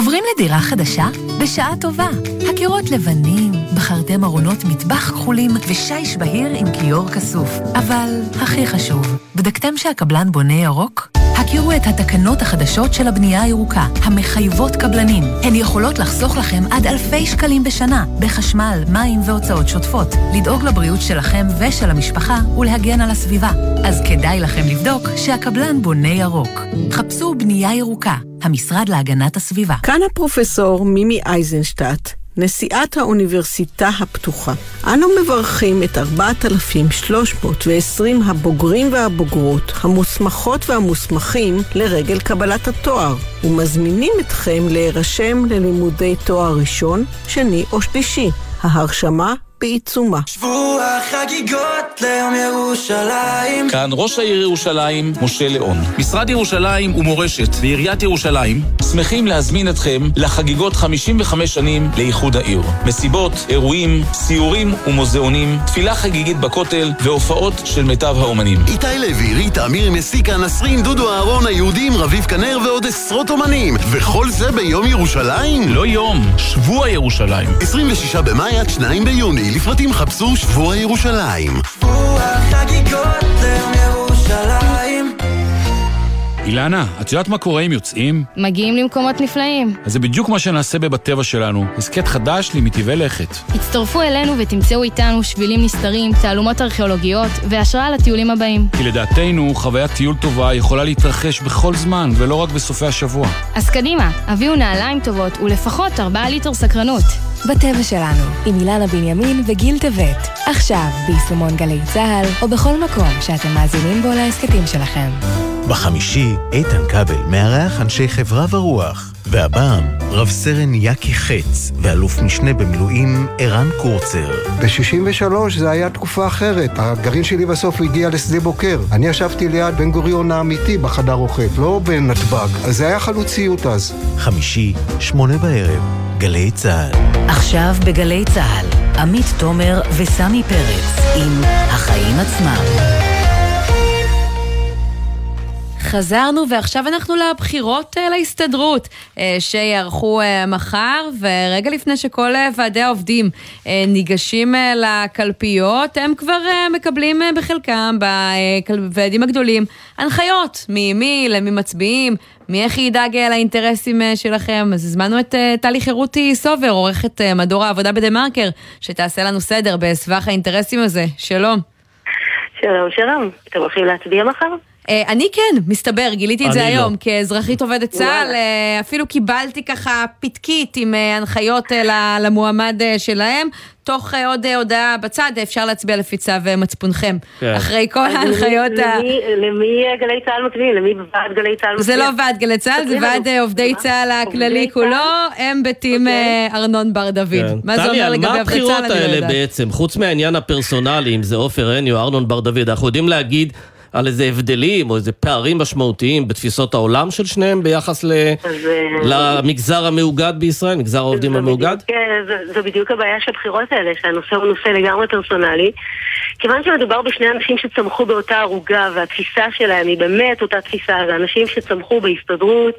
עוברים לדירה חדשה? בשעה טובה. הקירות לבנים, בחרתם ארונות מטבח כחולים ושיש בהיר עם כיור כסוף. אבל הכי חשוב, בדקתם שהקבלן בונה ירוק? הכירו את התקנות החדשות של הבנייה הירוקה, המחייבות קבלנים. הן יכולות לחסוך לכם עד אלפי שקלים בשנה, בחשמל, מים והוצאות שוטפות, לדאוג לבריאות שלכם ושל המשפחה ולהגן על הסביבה. אז כדאי לכם לבדוק שהקבלן בונה ירוק. חפשו בנייה ירוקה, המשרד להגנת הסביבה. כאן הפרופסור מימי אייזנשטט. נשיאת האוניברסיטה הפתוחה. אנו מברכים את 4,320 הבוגרים והבוגרות, המוסמכות והמוסמכים לרגל קבלת התואר, ומזמינים אתכם להירשם ללימודי תואר ראשון, שני או שלישי. ההרשמה בעיצומה. שבוע חגיגות ליום ירושלים. כאן ראש העיר ירושלים, משה ליאון. משרד ירושלים ומורשת ועיריית ירושלים שמחים להזמין אתכם לחגיגות 55 שנים לאיחוד העיר. מסיבות, אירועים, סיורים ומוזיאונים, תפילה חגיגית בכותל והופעות של מיטב האומנים. איתי לוי, ריטה, מירי מסיקה, נסרין, דודו אהרון, היהודים, רביב כנר ועוד עשרות אומנים. וכל זה ביום ירושלים? לא יום, שבוע ירושלים. 26 במאי עד 2 ביוני. לפרטים חפשו שבוע ירושלים. שבוע חגיגות ליום ירושלים. אילנה, את יודעת מה קורה אם יוצאים? מגיעים למקומות נפלאים. אז זה בדיוק מה שנעשה בבטבע שלנו, הסכת חדש למטבעי לכת. הצטרפו אלינו ותמצאו איתנו שבילים נסתרים, תעלומות ארכיאולוגיות והשראה לטיולים הבאים. כי לדעתנו, חוויית טיול טובה יכולה להתרחש בכל זמן, ולא רק בסופי השבוע. אז קדימה, הביאו נעליים טובות ולפחות 4 ליטר סקרנות. בטבע שלנו, עם אילנה בנימין וגיל טבת. עכשיו, ביישומון גלי צה"ל, או בכל מקום שאתם מאזינים בו להסכתים שלכם. בחמישי, איתן כבל מארח אנשי חברה ורוח, והפעם, רב סרן יקי חץ ואלוף משנה במילואים ערן קורצר. ב-63 זה היה תקופה אחרת, הגרעין שלי בסוף הגיע לשדה בוקר. אני ישבתי ליד בן גוריון האמיתי בחדר רוחב, לא בנתב"ג, אז זה היה חלוציות אז. חמישי, שמונה בערב, גלי צה"ל. עכשיו בגלי צה"ל, עמית תומר וסמי פרץ עם החיים עצמם. חזרנו ועכשיו אנחנו לבחירות uh, להסתדרות uh, שיערכו uh, מחר ורגע לפני שכל ועדי העובדים ניגשים לקלפיות הם כבר מקבלים בחלקם בוועדים הגדולים הנחיות ממי למי מצביעים מאיך ידאג uh, לאינטרסים שלכם. אז הזמנו את טלי חירותי סובר עורכת מדור העבודה בדה מרקר שתעשה לנו סדר בסבך האינטרסים הזה. שלום. שלום שלום. אתם הולכים להצביע מחר? אה, אני כן, מסתבר, גיליתי את זה היום, לא. כאזרחית עובדת צה"ל, אה, אפילו קיבלתי ככה פתקית עם אה, הנחיות למועמד שלהם. תוך עוד הודעה בצד, אפשר להצביע לפי צו מצפונכם. כן. אחרי כל ההנחיות ה... למי- למי גלי צה"ל מצביעים? למי ועד גלי צה"ל זה מצביע? לא ועד גלי צה"ל, זה ועד עובדי צה"ל הכללי כולו, הם בטים אה, ארנון בר דוד. כן. מה זה אומר לגבי מה עובדי הבחירות צה"ל, אני לא האלה יודעת. בעצם? חוץ מהעניין הפרסונלי, אם זה עופר עיני או ארנון בר דוד, אנחנו יודעים להגיד על איזה הבדלים או איזה פערים משמעותיים בתפיסות העולם של שניהם ביחס ל... אז, אה, למגזר המאוגד בישראל, מגזר העובדים המאוגד? כן, זו- זו בדיוק הבעיה של הבחירות האלה, שהנושא הוא נושא לגמרי פרסונלי. כיוון שמדובר בשני אנשים שצמחו באותה ערוגה, והתפיסה שלהם היא באמת אותה תפיסה, זה אנשים שצמחו בהסתדרות,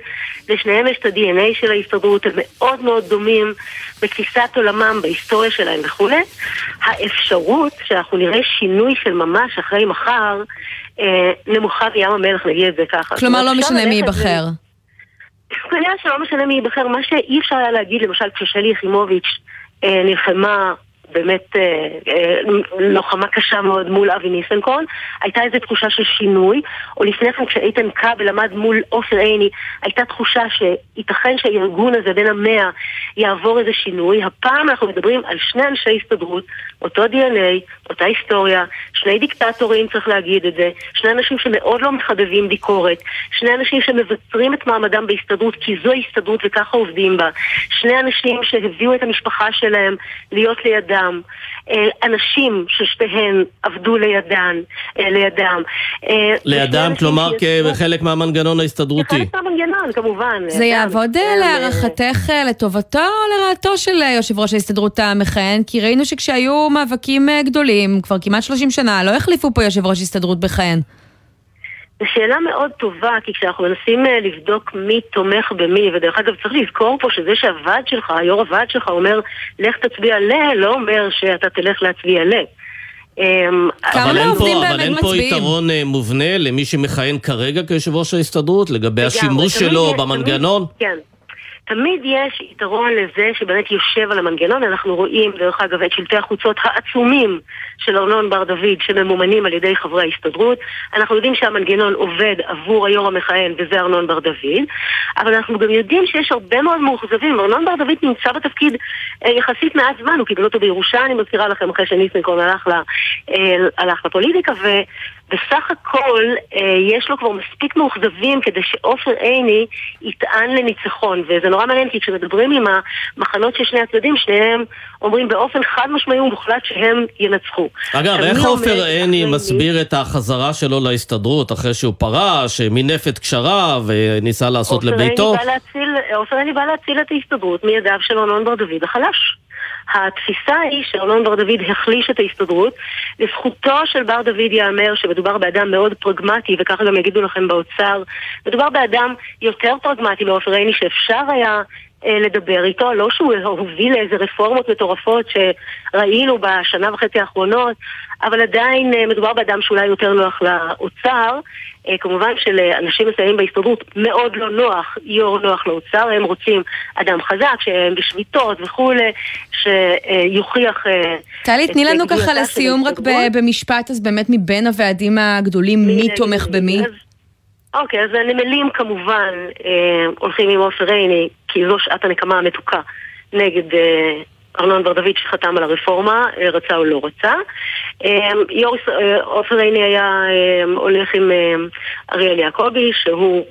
לשניהם יש את ה-DNA של ההסתדרות, הם מאוד מאוד דומים בתפיסת עולמם, בהיסטוריה שלהם וכולי. האפשרות שאנחנו נראה שינוי של ממש אחרי מחר, נמוכה בים המלח, נגיד את זה ככה. כלומר, לא משנה מי ייבחר. כנראה שלא משנה מי ייבחר, מה שאי אפשר היה להגיד, למשל כששלי יחימוביץ' אה, נלחמה באמת אה, אה, לוחמה קשה מאוד מול אבי ניסנקורן, הייתה איזו תחושה של שינוי, או לפני כן כשאיתן כבל עמד מול עופר עיני, הייתה תחושה שייתכן שהארגון הזה בין המאה יעבור איזה שינוי. הפעם אנחנו מדברים על שני אנשי הסתדרות, אותו DNA, אותה היסטוריה, שני דיקטטורים צריך להגיד את זה, שני אנשים שמאוד לא מחבבים ביקורת, שני אנשים שמבצרים את מעמדם בהסתדרות כי זו ההסתדרות וככה עובדים בה, שני אנשים שהביאו את המשפחה שלהם להיות לידם, אה, אנשים ששתיהן עבדו לידן, אה, לידם. אה, לידם, כלומר כחלק מהמנגנון ההסתדרותי. חלק מהמנגנון, כמובן. זה יעבוד אה, כן, להערכתך לטובתו או לרעתו של יושב ראש ההסתדרות המכהן? כי ראינו שכשהיו מאבקים גדולים, כבר כמעט 30 שנה, לא החליפו פה יושב ראש הסתדרות מכהן. זו שאלה מאוד טובה, כי כשאנחנו מנסים אה, לבדוק מי תומך במי, ודרך אגב צריך לזכור פה שזה שהוועד שלך, היו"ר הוועד שלך אומר לך תצביע ל, לא אומר שאתה תלך להצביע ל. אמ, אבל אין פה, אבל אין פה? יתרון אה, מובנה למי שמכהן כרגע כיושב ראש ההסתדרות לגבי השימוש שלו במנגנון? כן. תמיד יש יתרון לזה שבאמת יושב על המנגנון, אנחנו רואים דרך אגב את שלטי החוצות העצומים של ארנון בר דוד שממומנים על ידי חברי ההסתדרות. אנחנו יודעים שהמנגנון עובד עבור היו"ר המכהן וזה ארנון בר דוד, אבל אנחנו גם יודעים שיש הרבה מאוד מאוכזבים. ארנון בר דוד נמצא בתפקיד אה, יחסית מעט זמן, הוא קיבל אותו בירושה, אני מזכירה לכם, אחרי שניסנקורן הלך, ל, אה, הלך לפוליטיקה, ו... בסך הכל אה, יש לו כבר מספיק מאוכזבים כדי שעופר עיני יטען לניצחון וזה נורא מעניין כי כשמדברים עם המחנות של שני הצדדים שניהם אומרים באופן חד משמעי ומוחלט שהם ינצחו. אגב, איך עופר עיני מסביר את החזרה שלו להסתדרות אחרי שהוא פרש, מינף את קשריו וניסה לעשות לביתו? עופר עיני בא להציל את ההסתדרות מידיו של ארנון בר דוד החלש. התפיסה היא שארנון בר דוד החליש את ההסתדרות. לזכותו של בר דוד ייאמר שמדובר באדם מאוד פרגמטי, וככה גם יגידו לכם באוצר. מדובר באדם יותר פרגמטי מעופר עיני שאפשר היה לדבר איתו, לא שהוא הוביל לאיזה רפורמות מטורפות שראינו בשנה וחצי האחרונות, אבל עדיין אה, מדובר באדם שאולי יותר נוח לאוצר. אה, כמובן שלאנשים מסוימים בהסתדרות מאוד לא נוח, יו"ר נוח לאוצר, הם רוצים אדם חזק, שהם בשביתות וכולי, שיוכיח... אה, טלי, תני לנו ככה לסיום רק. במשפט, אז באמת מבין הוועדים הגדולים, מי תומך במי? אז- אוקיי, אז הנמלים כמובן אה, הולכים עם עופר עיני, כי זו שעת הנקמה המתוקה נגד אה, ארנון בר דוד שחתם על הרפורמה, אה, רצה או לא רצה. אה, יו"ר יש- אה, עופר עיני היה אה, הולך עם אריאל יעקבי, שהוא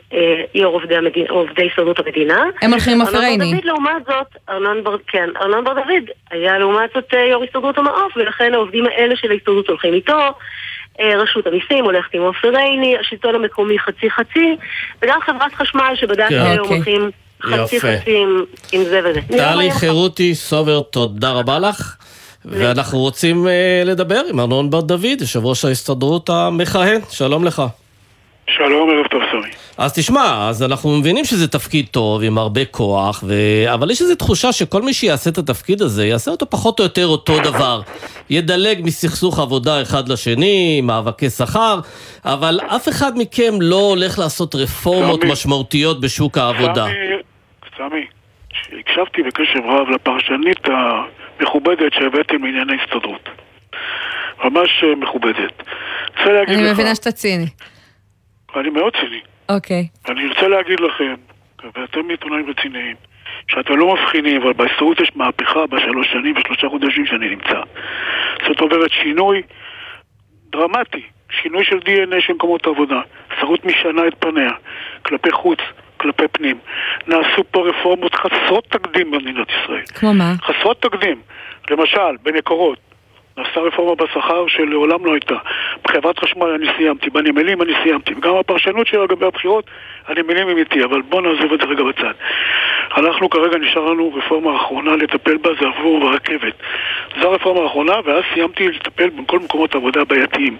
יו"ר עובדי, הסתדרות המדינה. הם הולכים עם עופר ארנון עיני. דוד לעומת זאת, ארנון בר, כן, ארנון בר דוד היה לעומת זאת יו"ר הסתדרות המעוף, ולכן העובדים האלה של ההסתדרות הולכים איתו. אה, רשות המיסים הולכת עם עופר עיני, השלטון המקומי חצי חצי, וגם חברת חשמל שבדקתי כן. היום אוקיי. הולכים חצי יפה. חצי עם- עם זה וזה. טלי חירותי סובר, תודה רבה לך. ואנחנו רוצים אה, לדבר עם ארנון בר דוד, יושב ראש ההסתדרות המכהן, שלום לך. שלום, ערב טוב סמי. אז תשמע, אז אנחנו מבינים שזה תפקיד טוב, עם הרבה כוח, ו... אבל יש איזו תחושה שכל מי שיעשה את התפקיד הזה, יעשה אותו פחות או יותר אותו דבר. ידלג מסכסוך עבודה אחד לשני, מאבקי שכר, אבל אף אחד מכם לא הולך לעשות רפורמות סמי. משמעותיות בשוק העבודה. סמי, סמי, הקשבתי בקשב רב לפרשנית המכובדת שהבאתם לענייני הסתדרות. ממש אה, מכובדת. אני מבינה שאתה ציני. ואני מאוד ציני, אוקיי. אני רוצה להגיד לכם, ואתם עיתונאים רציניים, שאתם לא מבחינים, אבל בהסתדרות יש מהפכה בשלוש שנים ושלושה חודשים שאני נמצא. זאת אומרת, שינוי דרמטי, שינוי של DNA של מקומות העבודה. הסתדרות משנה את פניה, כלפי חוץ, כלפי פנים. נעשו פה רפורמות חסרות תקדים במדינת ישראל. כמו מה? חסרות תקדים. למשל, במקורות, נעשתה רפורמה בשכר שלעולם לא הייתה. בחברת חשמל אני סיימתי, בנמלים אני סיימתי, וגם הפרשנות שלה לגבי הבחירות, הנמלים הם איתי, אבל בואו נעזוב את זה רגע בצד. אנחנו כרגע נשאר לנו רפורמה אחרונה לטפל בה, זה עבור ברכבת. זו הרפורמה האחרונה, ואז סיימתי לטפל בכל מקומות העבודה הבעייתיים.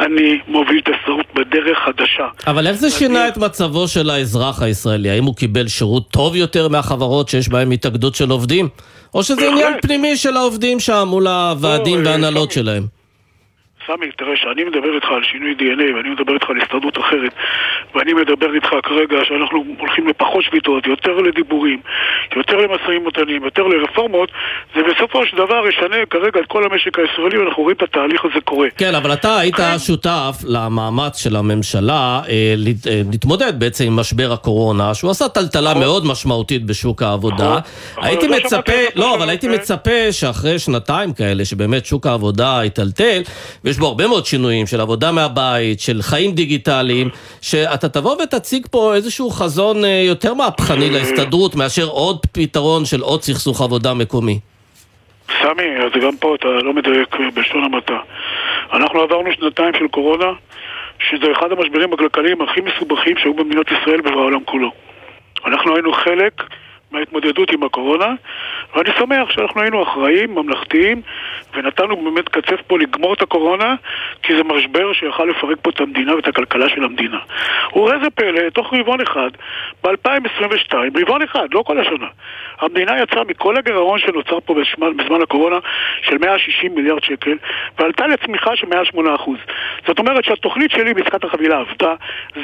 אני מוביל את הסדרות בדרך חדשה. אבל איך זה שינה את מצבו של האזרח הישראלי? האם הוא קיבל שירות טוב יותר מהחברות שיש בהן התאגדות של עובדים? או שזה עניין פנימי של העובדים שם מול הוועדים לא, וההנהלות שלהם? סמי, תראה, כשאני מדבר איתך על שינוי DNA ואני מדבר איתך על הסתדרות אחרת ואני מדבר איתך כרגע שאנחנו הולכים לפחות שביתות, יותר לדיבורים, יותר למשאים ומתנים, יותר לרפורמות, זה בסופו של דבר ישנה כרגע את כל המשק הישראלי ואנחנו רואים את התהליך הזה קורה. כן, אבל אתה היית שותף למאמץ של הממשלה אה, אה, להתמודד בעצם עם משבר הקורונה, שהוא עשה טלטלה מאוד משמעותית בשוק העבודה. הייתי נכון. לא מצפה, לא, אבל הייתי מצפה שאחרי שנתיים כאלה, שבאמת שוק העבודה היטלטל, ויש בו הרבה מאוד שינויים של עבודה מהבית, של חיים דיגיטליים, שאתה תבוא ותציג פה איזשהו חזון אה, יותר מהפכני להסתדרות, מאשר עוד פתרון של עוד סכסוך עבודה מקומי. סמי, אז גם פה אתה לא מדייק בלשון המעטה. אנחנו עברנו שנתיים של קורונה, שזה אחד המשברים הכלכליים הכי מסובכים שהיו במדינת ישראל ובעולם כולו. אנחנו היינו חלק מההתמודדות עם הקורונה, ואני שמח שאנחנו היינו אחראים, ממלכתיים, ונתנו באמת קצף פה לגמור את הקורונה, כי זה משבר שיכל לפרק פה את המדינה ואת הכלכלה של המדינה. וראה זה פלא, תוך רבעון אחד, ב-2022, רבעון אחד, לא כל השנה, המדינה יצאה מכל הגירעון שנוצר פה בזמן, בזמן הקורונה של 160 מיליארד שקל, ועלתה לצמיחה של מעל 8%. זאת אומרת שהתוכנית שלי בעסקת החבילה עבדה,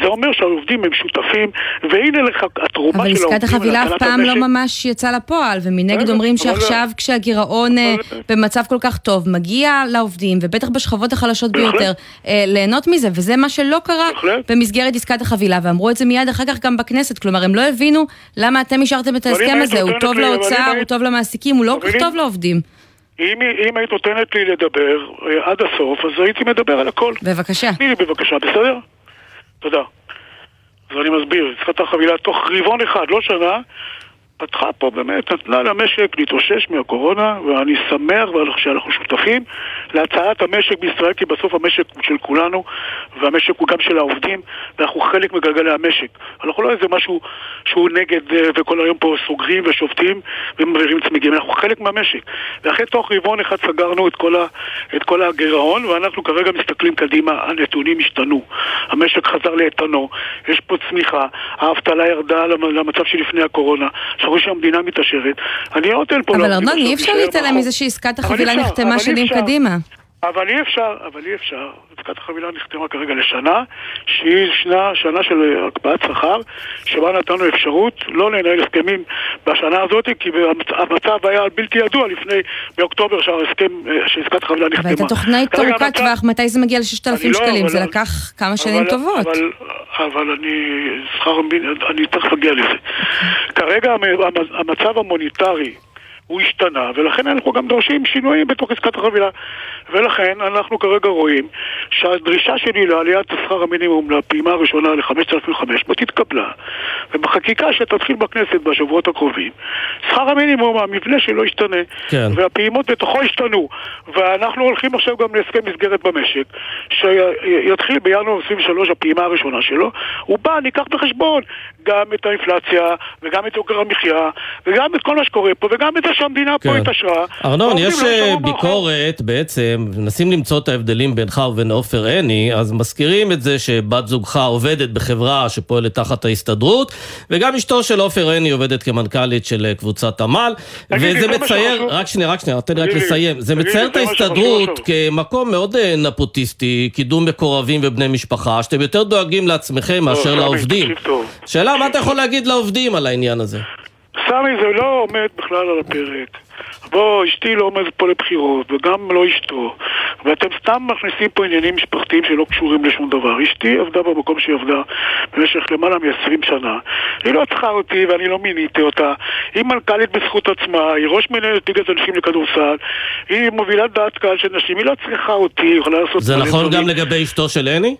זה אומר שהעובדים הם שותפים, והנה לך התרומה אבל של העובדים עסקת החבילה אף פעם המשק. לא ממש יצאה לפועל, ומנגד אומרים אבל- שעכשיו כשהגירעון אה, במצב כל כך טוב, מגיע לעובדים, ובטח בשכבות החלשות. ביותר, אה, ליהנות מזה, וזה מה שלא קרה במסגרת עסקת החבילה, ואמרו את זה מיד אחר כך גם בכנסת, כלומר הם לא הבינו למה אתם אישרתם את אבל ההסכם הזה, הוא טוב לאוצר, הוא טוב למעסיקים, הוא לא כל כך טוב לעובדים. אם, אם היית נותנת לי לדבר אה, עד הסוף, אז הייתי מדבר על הכל. בבקשה. תני לי בבקשה, בסדר? תודה. אז אני מסביר, עסקת החבילה תוך רבעון אחד, לא שנה, פתחה פה באמת, נתנה למשק להתאושש מהקורונה, ואני שמח שאנחנו שותפים להצעת המשק בישראל, כי בסוף המשק הוא של כולנו, והמשק הוא גם של העובדים, ואנחנו חלק מגלגלי המשק. אנחנו לא איזה משהו שהוא נגד, אה, וכל היום פה סוגרים ושופטים ומעבירים צמיגים, אנחנו חלק מהמשק. ואחרי תוך רבעון אחד סגרנו את כל, ה, את כל הגירעון, ואנחנו כרגע מסתכלים קדימה, הנתונים השתנו. המשק חזר לאיתנו, יש פה צמיחה, האבטלה ירדה למ- למצב שלפני הקורונה, רואים שהמדינה מתעשרת. אני לא נותן פה... אבל ארנון, אי אפשר להתעלם. מזה שעסקת החבילה נחתמה שנים. קדימה. אבל אי אפשר, אבל אי אפשר. עסקת החבילה נחתמה כרגע לשנה, שהיא שנה, שנה של הקפאת שכר, שבה נתנו אפשרות לא לנהל הסכמים בשנה הזאת, כי המצב היה בלתי ידוע לפני, באוקטובר, שההסכם, אה, שעסקת החבילה נחתמה. אבל הייתה תוכנית כרגע ארוכת טווח, מתי זה מגיע ל-6,000 אני לא, שקלים? אבל זה לא- לקח כמה שנים אבל- טובות. אבל, אבל אני, שכר אני תכף אגיע לזה. כרגע המ- המ- המצב המוניטרי הוא השתנה, ולכן אנחנו גם דורשים שינויים בתוך עסקת החבילה. ולכן אנחנו כרגע רואים שהדרישה שלי לעליית שכר המינימום לפעימה הראשונה ל-5,500 התקבלה, ובחקיקה שתתחיל בכנסת בשבועות הקרובים, שכר המינימום, המבנה שלו ישתנה, כן. והפעימות בתוכו השתנו, ואנחנו הולכים עכשיו גם להסכם מסגרת במשק, שיתחיל בינואר 23 הפעימה הראשונה שלו, ובה ניקח בחשבון גם את האינפלציה, וגם את יוקר המחיה, וגם את כל מה שקורה פה, וגם את שהמדינה פה כן. התעשרה. ארנון, יש לא אה. ביקורת בעצם, מנסים למצוא את ההבדלים בינך ובין עופר עיני, אז מזכירים את זה שבת זוגך עובדת בחברה שפועלת תחת ההסתדרות, וגם אשתו של עופר עיני עובדת כמנכ"לית של אה, קבוצת עמל, וזה מצייר? רק שנייה, רק שנייה, תן לי רק לסיים, זה מצייר את ההסתדרות. כמקום מאוד אה, נפוטיסטי, קידום מקורבים ובני משפחה, שאתם יותר דואגים לעצמכם מאשר סמי, לעובדים. שאלה, מה אתה יכול להגיד לעובדים על העניין הזה? סמי, זה לא עומד בכלל על הפרק. בוא, אשתי לא עומדת פה לבחירות, וגם לא אשתו. ואתם סתם מכניסים פה עניינים משפחתיים שלא קשורים לשום דבר. אשתי עבדה במקום שהיא עבדה במשך למעלה מ-20 שנה. היא לא צריכה אותי ואני לא מיניתי אותה. היא מנכ"לית בזכות עצמה, היא ראש מנהלת ליגת הנשים לכדורסל, היא מובילת דעת קהל של נשים, היא לא צריכה אותי, היא יכולה לעשות... זה נכון. גם לגבי אשתו של הני?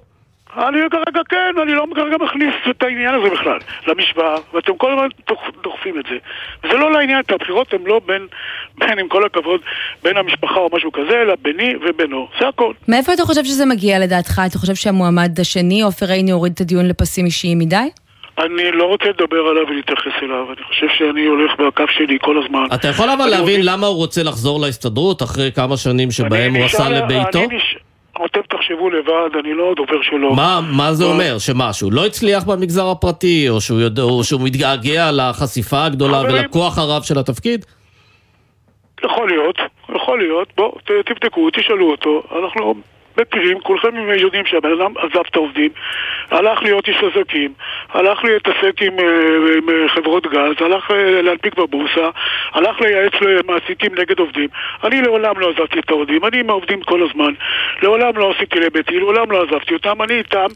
אני כרגע כן, אני לא כרגע מכניס את העניין הזה בכלל למשוואה, ואתם כל הזמן דוח- דוחפים את זה. וזה לא לעניין, כי הבחירות הן לא בין, בין, עם כל הכבוד, בין המשפחה או משהו כזה, אלא ביני ובינו. זה הכל. מאיפה אתה חושב שזה מגיע לדעתך? אתה חושב שהמועמד השני, עופר עיני, הוריד את הדיון לפסים אישיים מדי? אני לא רוצה לדבר עליו ולהתייחס אליו, אני חושב שאני הולך בקו שלי כל הזמן. אתה יכול אבל להבין מבין- למה הוא רוצה לחזור להסתדרות אחרי כמה שנים שבהם הוא עשה לביתו? אני נש- אתם תחשבו לבד, אני לא דובר שלו. מה, מה זה אה, אומר? שמה, שהוא לא הצליח במגזר הפרטי, או שהוא, יודע, או שהוא מתגעגע לחשיפה הגדולה חברים- ולכוח הרב של התפקיד? יכול להיות, יכול להיות, בואו תבדקו, תשאלו אותו, אנחנו מכירים, כולכם יודעים שהבן אדם עזב את העובדים, הלך להיות איש עסקים, הלך להתעסק עם, אה, עם אה, חברות גז, הלך אה, להנפיק בבורסה, הלך לייעץ למעסיקים נגד עובדים. אני לעולם לא עזבתי את העובדים, אני עם העובדים כל הזמן, לעולם לא עשיתי לביתי, לעולם לא עזבתי אותם, אני איתם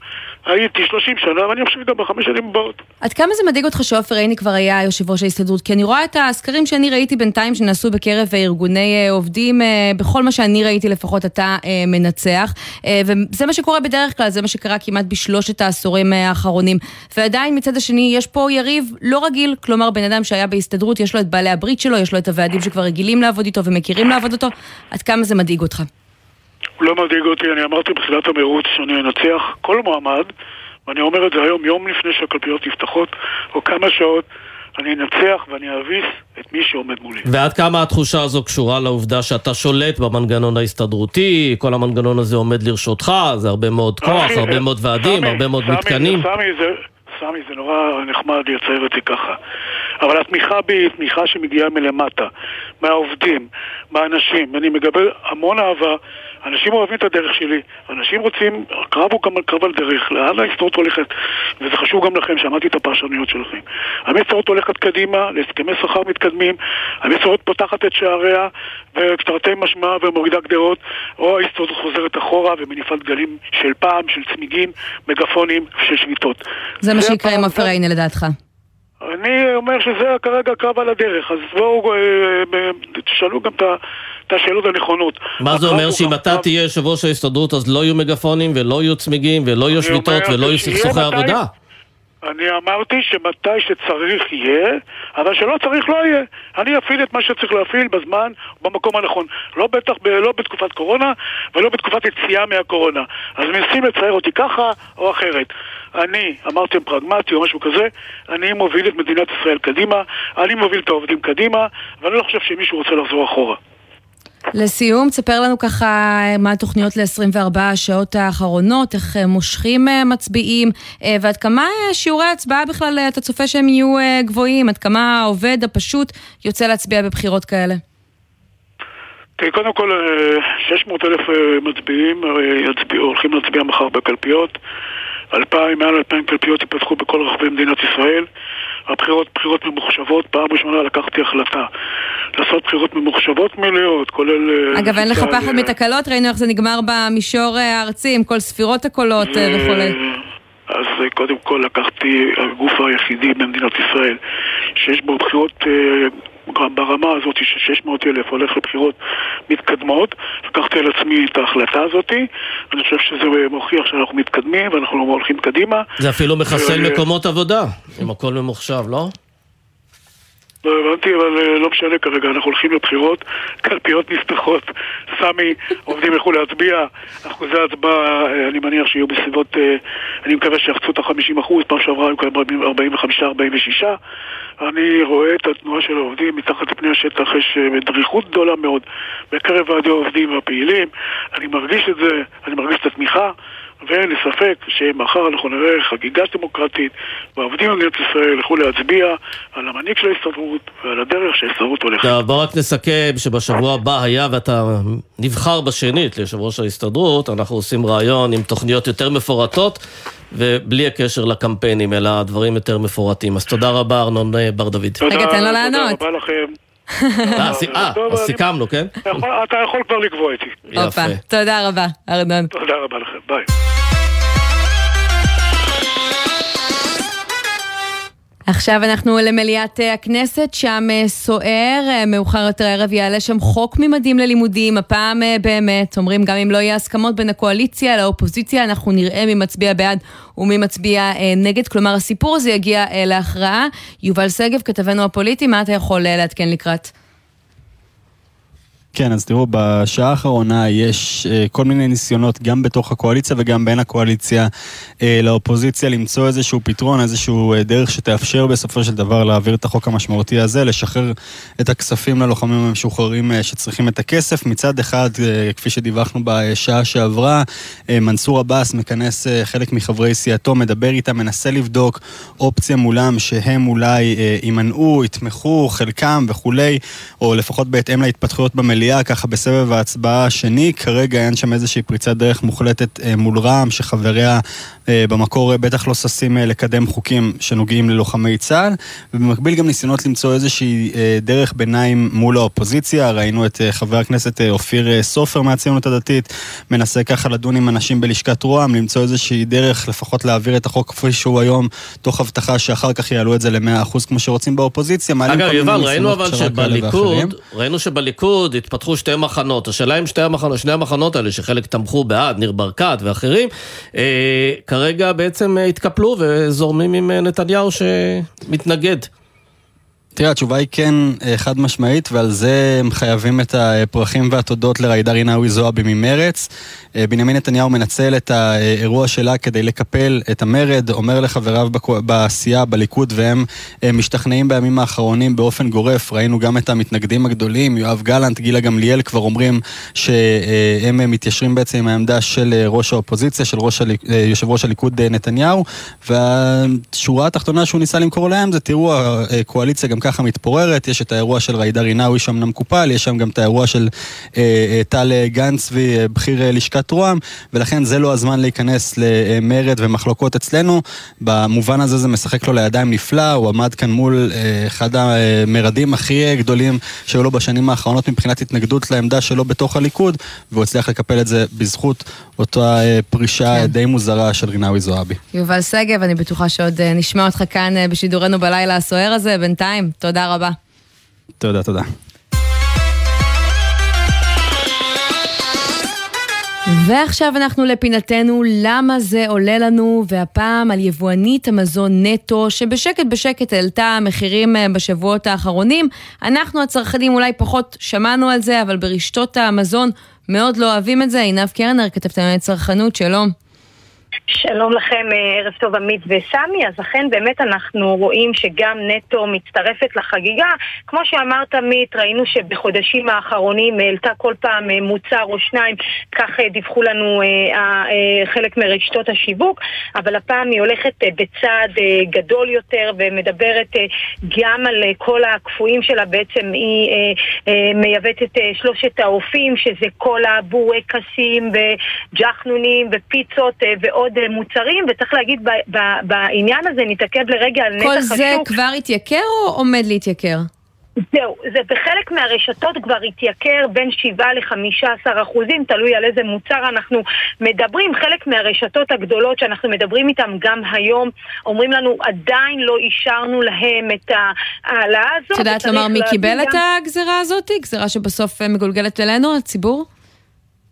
הייתי 30 שנה, ואני חושב גם בחמש שנים הבאות. עד כמה זה מדאיג אותך שעופר עיני כבר היה יושב ראש ההסתדרות? כי אני רואה את הסקרים שאני ראיתי בינתיים שנעשו בקרב אה, ארגוני אה, עובדים, אה, בכל מה שאני ראיתי לפחות אתה מנצח. וזה מה שקורה בדרך כלל, זה מה שקרה כמעט בשלושת העשורים האחרונים. ועדיין מצד השני יש פה יריב לא רגיל, כלומר בן אדם שהיה בהסתדרות, יש לו את בעלי הברית שלו, יש לו את הוועדים שכבר רגילים לעבוד איתו ומכירים לעבוד אותו. עד כמה זה מדאיג אותך? הוא לא מדאיג אותי, אני אמרתי בתחילת המרוץ שאני אנצח כל מועמד, ואני אומר את זה היום, יום לפני שהקלפיות נפתחות, או כמה שעות, אני אנצח ואני אביס את מי שעומד מולי. ועד כמה התחושה הזו קשורה לעובדה שאתה שולט במנגנון ההסתדרותי, כל המנגנון הזה עומד לרשותך, זה הרבה מאוד כוח, אחי, הרבה מאוד ועדים, סמי, הרבה מאוד סמי, מתקנים. סמי זה, סמי זה נורא נחמד לצייר את זה ככה. אבל התמיכה בי היא תמיכה שמגיעה מלמטה, מהעובדים, מהאנשים. אני מקבל המון אהבה. אנשים אוהבים את הדרך שלי, אנשים רוצים, הקרב הוא גם קרב על דרך, לאן ההסתדרות הולכת, וזה חשוב גם לכם, שמעתי את הפרשנויות שלכם. ההסתדרות הולכת קדימה, להסכמי שכר מתקדמים, ההסתדרות פותחת את שעריה, ותרתי משמע ומורידה גדרות, או ההסתדרות חוזרת אחורה ומניפת דגלים של פעם, של צמיגים, מגפונים ושל שביתות. זה מה שיקרה עם עופר עיני לדעתך. אני אומר שזה כרגע קרב על הדרך, אז בואו, אה, אה, תשאלו גם את ה- את השאלות הנכונות. מה זה אומר שאם אתה תהיה יושב ראש ההסתדרות אז לא יהיו מגפונים ולא יהיו צמיגים ולא יהיו שביתות ולא יהיו סכסוכי עבודה? אני אמרתי שמתי שצריך יהיה, אבל שלא צריך לא יהיה. אני אפעיל את מה שצריך להפעיל בזמן, במקום הנכון. לא בטח, ב, לא בתקופת קורונה, ולא בתקופת יציאה מהקורונה. אז מנסים לצייר אותי ככה או אחרת. אני, אמרתם פרגמטי או משהו כזה, אני מוביל את מדינת ישראל קדימה, אני מוביל את העובדים קדימה, ואני לא חושב שמישהו רוצה לחזור אחורה. לסיום, תספר לנו ככה מה התוכניות ל-24 השעות האחרונות, איך אה, מושכים אה, מצביעים, אה, ועד כמה אה, שיעורי ההצבעה בכלל אה, אתה צופה שהם יהיו אה, גבוהים, עד כמה העובד הפשוט יוצא להצביע בבחירות כאלה. תראי, קודם כל, אה, 600 אלף אה, מצביעים אה, יצביעו, הולכים להצביע מחר בקלפיות. 2,000, מעל 2,000 קלפיות ייפתחו בכל רחבי מדינת ישראל. הבחירות בחירות ממוחשבות, פעם ראשונה לקחתי החלטה לעשות בחירות ממוחשבות מלאות, כולל... אה, אגב, אין לך פחד מתקלות, ראינו איך זה נגמר במישור אה, הארצי עם כל ספירות הקולות אה, וכולי. אז אה, קודם כל לקחתי הגוף היחידי במדינת ישראל שיש בו בחירות אה, ברמה הזאת של 600 אלף הולך לבחירות מתקדמות. לקחתי על עצמי את ההחלטה הזאת. אני חושב שזה מוכיח שאנחנו מתקדמים ואנחנו הולכים קדימה. זה אפילו מחסל אה, מקומות עבודה, אם הכל ממוחשב, לא? לא הבנתי, אבל אה, לא משנה כרגע, אנחנו הולכים לבחירות, קלפיות נפתחות, סמי, עובדים ילכו להצביע, אחוזי ההצבעה, אה, אני מניח שיהיו בסביבות, אה, אני מקווה שיחצו את ה-50 אחוז, פעם שעברה היו כאן 45-46, אני רואה את התנועה של העובדים מתחת לפני השטח, יש אה, דריכות גדולה מאוד בקרב ועדי העובדים והפעילים, אני מרגיש את זה, אני מרגיש את התמיכה. ואין לי ספק שמחר אנחנו נראה חגיגה דמוקרטית והעובדים במדינת ישראל ילכו להצביע על המנהיג של ההסתדרות ועל הדרך שההסתדרות הולכת. טוב, בוא רק נסכם שבשבוע הבא היה ואתה נבחר בשנית ליושב ראש ההסתדרות, אנחנו עושים ראיון עם תוכניות יותר מפורטות. ובלי הקשר לקמפיינים, אלא דברים יותר מפורטים. אז תודה רבה, ארנון אה, בר דוד. רגע, תן לו לענות. תודה רבה לכם. אה, סי- אה, אז אני- סיכמנו, כן? אתה יכול- כבר לקבוע איתי. הופה, תודה רבה, ארנון. תודה רבה לכם, ביי. עכשיו אנחנו למליאת אה, הכנסת, שם אה, סוער, אה, מאוחר יותר הערב יעלה שם חוק ממדים ללימודים, הפעם באמת, אומרים גם אם לא יהיה הסכמות בין הקואליציה לאופוזיציה, אנחנו נראה מי מצביע בעד ומי מצביע נגד, כלומר הסיפור הזה יגיע להכרעה. יובל שגב, כתבנו הפוליטי, מה אתה יכול לעדכן לקראת? כן, אז תראו, בשעה האחרונה יש אה, כל מיני ניסיונות, גם בתוך הקואליציה וגם בין הקואליציה אה, לאופוזיציה, למצוא איזשהו פתרון, איזשהו אה, דרך שתאפשר בסופו של דבר להעביר את החוק המשמעותי הזה, לשחרר את הכספים ללוחמים המשוחררים שצריכים את הכסף. מצד אחד, כפי שדיווחנו בשעה שעברה, מנסור עבאס מכנס חלק מחברי סיעתו, מדבר איתם, מנסה לבדוק אופציה מולם שהם אולי יימנעו, יתמכו, חלקם וכולי, או לפחות בהתאם להתפתחויות במליאה, ככה בסבב ההצבעה השני. כרגע אין שם איזושהי פריצת דרך מוחלטת אה, מול רע"מ, שחבריה במקור אה, בטח לא ששים אה, לקדם חוקים שנוגעים ללוחמי צה"ל, ובמקביל גם ניסיונות למצוא איזושהי אה, דרך ביניים מול האופוזיציה. ראינו את אה, חבר הכנסת אה, אופיר אה, סופר מהציונות הדתית, מנסה ככה לדון עם אנשים בלשכת רוה"מ, למצוא איזושהי דרך לפחות להעביר את החוק כפי שהוא היום, תוך הבטחה שאחר כך יעלו את זה ל-100% כמו שרוצים באופוזיציה. אגב, יובל, ראינו אבל. שבליכוד, ראינו שבליכוד התפתחו שתי מחנות. השאלה אם שתי המחנות, שני המחנות האלה, שחלק תמכו בעד, ניר ברקת ואחרים, אה, כרגע בעצם אה, התקפלו וזורמים עם אה, נתניהו שמתנגד. תראה, התשובה היא כן אה, חד משמעית, ועל זה הם חייבים את הפרחים והתודות לג'ידא רינאוי זועבי ממרץ. אה, בנימין נתניהו מנצל את האירוע שלה כדי לקפל את המרד, אומר לחבריו בסיעה, בליכוד, והם אה, משתכנעים בימים האחרונים באופן גורף. ראינו גם את המתנגדים הגדולים, יואב גלנט, גילה גמליאל, כבר אומרים שהם מתיישרים בעצם עם העמדה של ראש האופוזיציה, של ראש הליק- יושב ראש הליכוד נתניהו, והשורה התחתונה שהוא ניסה למכור להם זה, תראו, הקואליציה גם ככה מתפוררת, יש את האירוע של ג'ידא רינאוי שאומנם קופל, יש שם גם את האירוע של אה, אה, טל גן צבי, אה, בכיר אה, לשכת רוה"מ, ולכן זה לא הזמן להיכנס למרד ומחלוקות אצלנו. במובן הזה זה משחק לו לידיים נפלא, הוא עמד כאן מול אה, אחד המרדים הכי אה, גדולים שהיו לו בשנים האחרונות מבחינת התנגדות לעמדה שלו בתוך הליכוד, והוא הצליח לקפל את זה בזכות אותה אה, פרישה כן. די מוזרה של רינאוי זועבי. יובל שגב, אני בטוחה שעוד אה, נשמע אותך כאן אה, בשידורנו בלילה הסוער הזה, בינתיים, תודה רבה. תודה, תודה. ועכשיו אנחנו לפינתנו למה זה עולה לנו, והפעם על יבואנית המזון נטו, שבשקט בשקט העלתה מחירים אה, בשבועות האחרונים. אנחנו הצרכנים אולי פחות שמענו על זה, אבל ברשתות המזון מאוד לא אוהבים את זה. עינב קרנר, כתבתנו צרכנות, שלום. שלום לכם, אה, ערב טוב עמית וסמי. אז אכן באמת אנחנו רואים שגם נטו מצטרפת לחגיגה. כמו שאמרת עמית, ראינו שבחודשים האחרונים העלתה כל פעם אה, מוצר או שניים, כך אה, דיווחו לנו חלק מרשתות השיווק, אבל הפעם היא הולכת בצעד גדול יותר ומדברת גם על כל הקפואים שלה, בעצם היא מייבאת את שלושת האופים, שזה כל הבורקסים וג'חנונים ופיצות ועוד אה, מוצרים, וצריך להגיד ב- ב- בעניין הזה נתעכב לרגע על נתח כל השוק. זה כבר התייקר או עומד להתייקר? זהו, זה בחלק מהרשתות כבר התייקר בין 7 ל-15 אחוזים, תלוי על איזה מוצר אנחנו מדברים. חלק מהרשתות הגדולות שאנחנו מדברים איתן גם היום, אומרים לנו עדיין לא אישרנו להם את ההעלאה הזאת. את יודעת לומר מי קיבל גם- את הגזרה הזאת? גזרה שבסוף אה, מגולגלת אלינו, הציבור?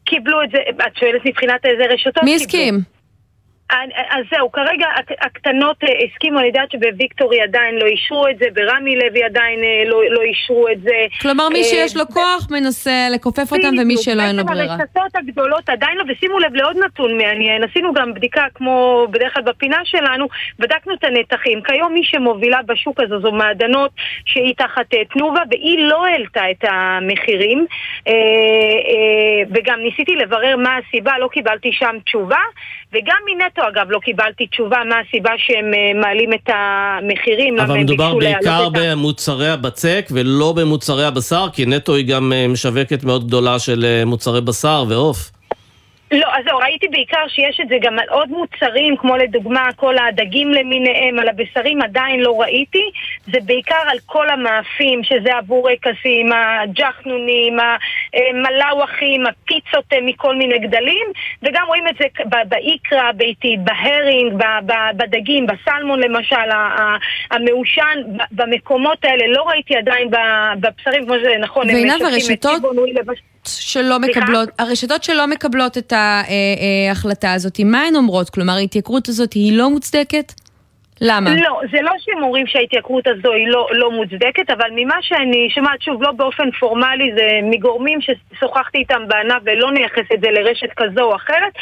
קיבלו את זה, את שואלת מבחינת איזה רשתות? מי? הסכים? אז זהו, כרגע הק- הקטנות אה, הסכימו, אני יודעת שבוויקטורי עדיין לא אישרו את זה, ברמי לוי עדיין אה, לא, לא אישרו את זה. כלומר, מי אה, שיש לו כוח מנסה לכופף אותם, ומי שלא אין לו ברירה. הרשתות הגדולות עדיין לא, ושימו לב לעוד נתון מעניין, עשינו גם בדיקה כמו בדרך כלל בפינה שלנו, בדקנו את הנתחים. כיום מי שמובילה בשוק הזה זו מעדנות שהיא תחת תנובה, והיא לא העלתה את המחירים. וגם ניסיתי לברר מה הסיבה, לא קיבלתי שם תשובה. וגם מנטו אגב לא קיבלתי תשובה מה הסיבה שהם אה, מעלים את המחירים, אבל מדובר בעיקר. במוצרי הבצק ולא במוצרי הבשר, כי נטו היא גם אה, משווקת מאוד גדולה של אה, מוצרי בשר ועוף. לא, אז זהו, ראיתי בעיקר שיש את זה גם על עוד מוצרים, כמו לדוגמה כל הדגים למיניהם, על הבשרים עדיין לא ראיתי. זה בעיקר על כל המאפים, שזה הבורקסים, הג'חנונים, המלאווחים, הפיצות אה, מכל מיני גדלים, וגם רואים את זה ב- באיקרא הביתית, בהרינג, בדגים, בסלמון למשל, המעושן, במקומות האלה. לא ראיתי עדיין בבשרים, כמו שזה נכון, הם משתפים את אולי לבש- שלא סליחה? מקבלות, הרשתות שלא מקבלות את ההחלטה הזאת, מה הן אומרות? כלומר, ההתייקרות הזאת היא לא מוצדקת? למה? לא, זה לא שהם אומרים שההתייקרות הזו היא לא, לא מוצדקת, אבל ממה שאני שומעת, שוב, לא באופן פורמלי, זה מגורמים ששוחחתי איתם בענף ולא נייחס את זה לרשת כזו או אחרת.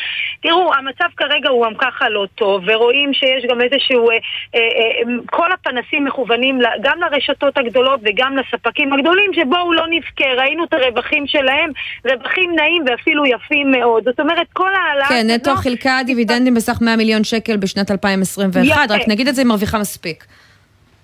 תראו, המצב כרגע הוא גם ככה לא טוב, ורואים שיש גם איזשהו... אה, אה, אה, כל הפנסים מכוונים גם לרשתות הגדולות וגם לספקים הגדולים, שבואו לא נבכה, ראינו את הרווחים שלהם, רווחים נעים ואפילו יפים מאוד. זאת אומרת, כל העלאה... כן, נטו חילקה דיבידנדים בסך 100 מיליון שקל בשנת 2021, יפה. רק נגיד את זה, היא מרוויחה מספיק.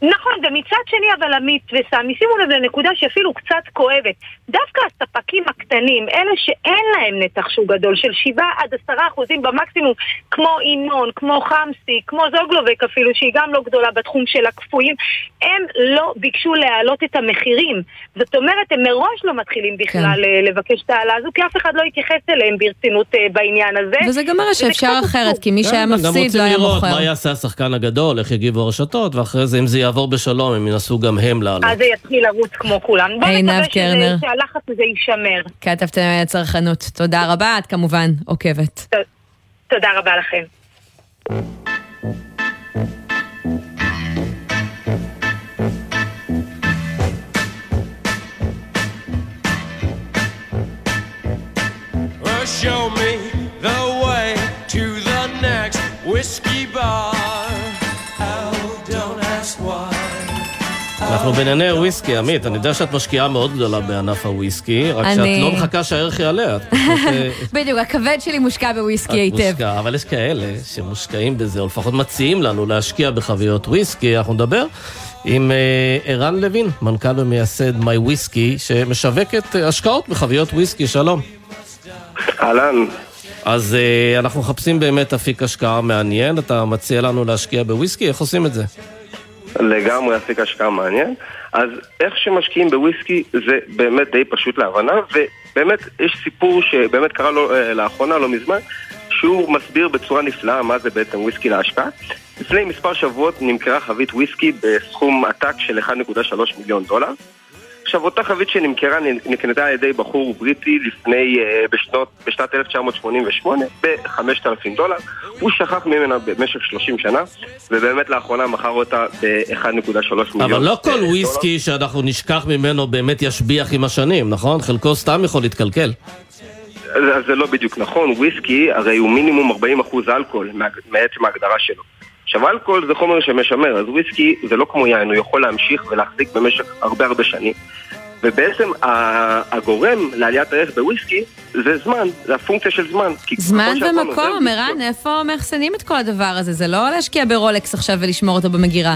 נכון, ומצד שני אבל עמית וסמי, שימו לב לנקודה שאפילו קצת כואבת. דווקא הספקים הקטנים, אלה שאין להם נתח שוק גדול של 7 עד 10 אחוזים במקסימום, כמו ינון, כמו חמסי, כמו זוגלובק אפילו, שהיא גם לא גדולה בתחום של הקפואים, הם לא ביקשו להעלות את המחירים. זאת אומרת, הם מראש לא מתחילים בכלל כן. לבקש את ההעלאה הזו, כי אף אחד לא התייחס אליהם ברצינות אה, בעניין הזה. וזה גם מראה שאפשר אחרת, כי מי שהיה כן, גם מפסיד רוצים לא היה לראות מוכר. מה יעשה השחקן הגדול, איך יגיבו הרשתות, ואחרי זה, אם זה יעבור בשלום, הם ינסו גם הם לעלות. אז זה יתחיל לרוץ כמו כולם. בוא עינב נקווה שזה-. שהלחץ הזה יישמר. כתבתם על הצרכנות. תודה רבה, את כמובן עוקבת. תודה רבה לכם. Show me the way to the next whiskey bar. אנחנו בענייני וויסקי, עמית, אני יודע שאת משקיעה מאוד גדולה בענף הוויסקי, רק אני- שאת לא מחכה שהערך יעלה, את פשוט... אה, בדיוק, הכבד שלי מושקע בוויסקי את היטב. מושקעה, אבל יש כאלה שמושקעים בזה, או לפחות מציעים לנו להשקיע בחביות וויסקי. אנחנו נדבר עם אה, ערן לוין, מנכ"ל ומייסד מיי וויסקי, שמשווקת אה, השקעות בחביות וויסקי. שלום. אהלן. אז אה, אנחנו מחפשים באמת אפיק השקעה מעניין, אתה מציע לנו להשקיע בוויסקי, איך עושים את זה? לגמרי אפיק השקעה מעניין. אז איך שמשקיעים בוויסקי זה באמת די פשוט להבנה, ובאמת יש סיפור שבאמת קרה לו אה, לאחרונה, לא מזמן, שהוא מסביר בצורה נפלאה מה זה בעצם וויסקי להשקעה. לפני מספר שבועות נמכרה חבית וויסקי בסכום עתק של 1.3 מיליון דולר. עכשיו, אותה חבית שנמכרה נקנתה על ידי בחור בריטי לפני, אה, בשנות, בשנת 1988 ב-5,000 דולר. הוא שכח ממנה במשך 30 שנה, ובאמת לאחרונה מכר אותה ב-1.3 מיליון אבל לא כל דולר. וויסקי שאנחנו נשכח ממנו באמת ישביח עם השנים, נכון? חלקו סתם יכול להתקלקל. אז זה לא בדיוק נכון, וויסקי הרי הוא מינימום 40% אלכוהול מעצם ההגדרה שלו. עכשיו אלכוהול זה חומר שמשמר, אז וויסקי זה לא כמו יין, הוא יכול להמשיך ולהחזיק במשך הרבה הרבה שנים. ובעצם הגורם לעליית הערך בוויסקי זה זמן, זה הפונקציה של זמן. זמן ומקום, ערן, איפה מאחסנים את כל הדבר הזה? זה לא להשקיע ברולקס עכשיו ולשמור אותו במגירה.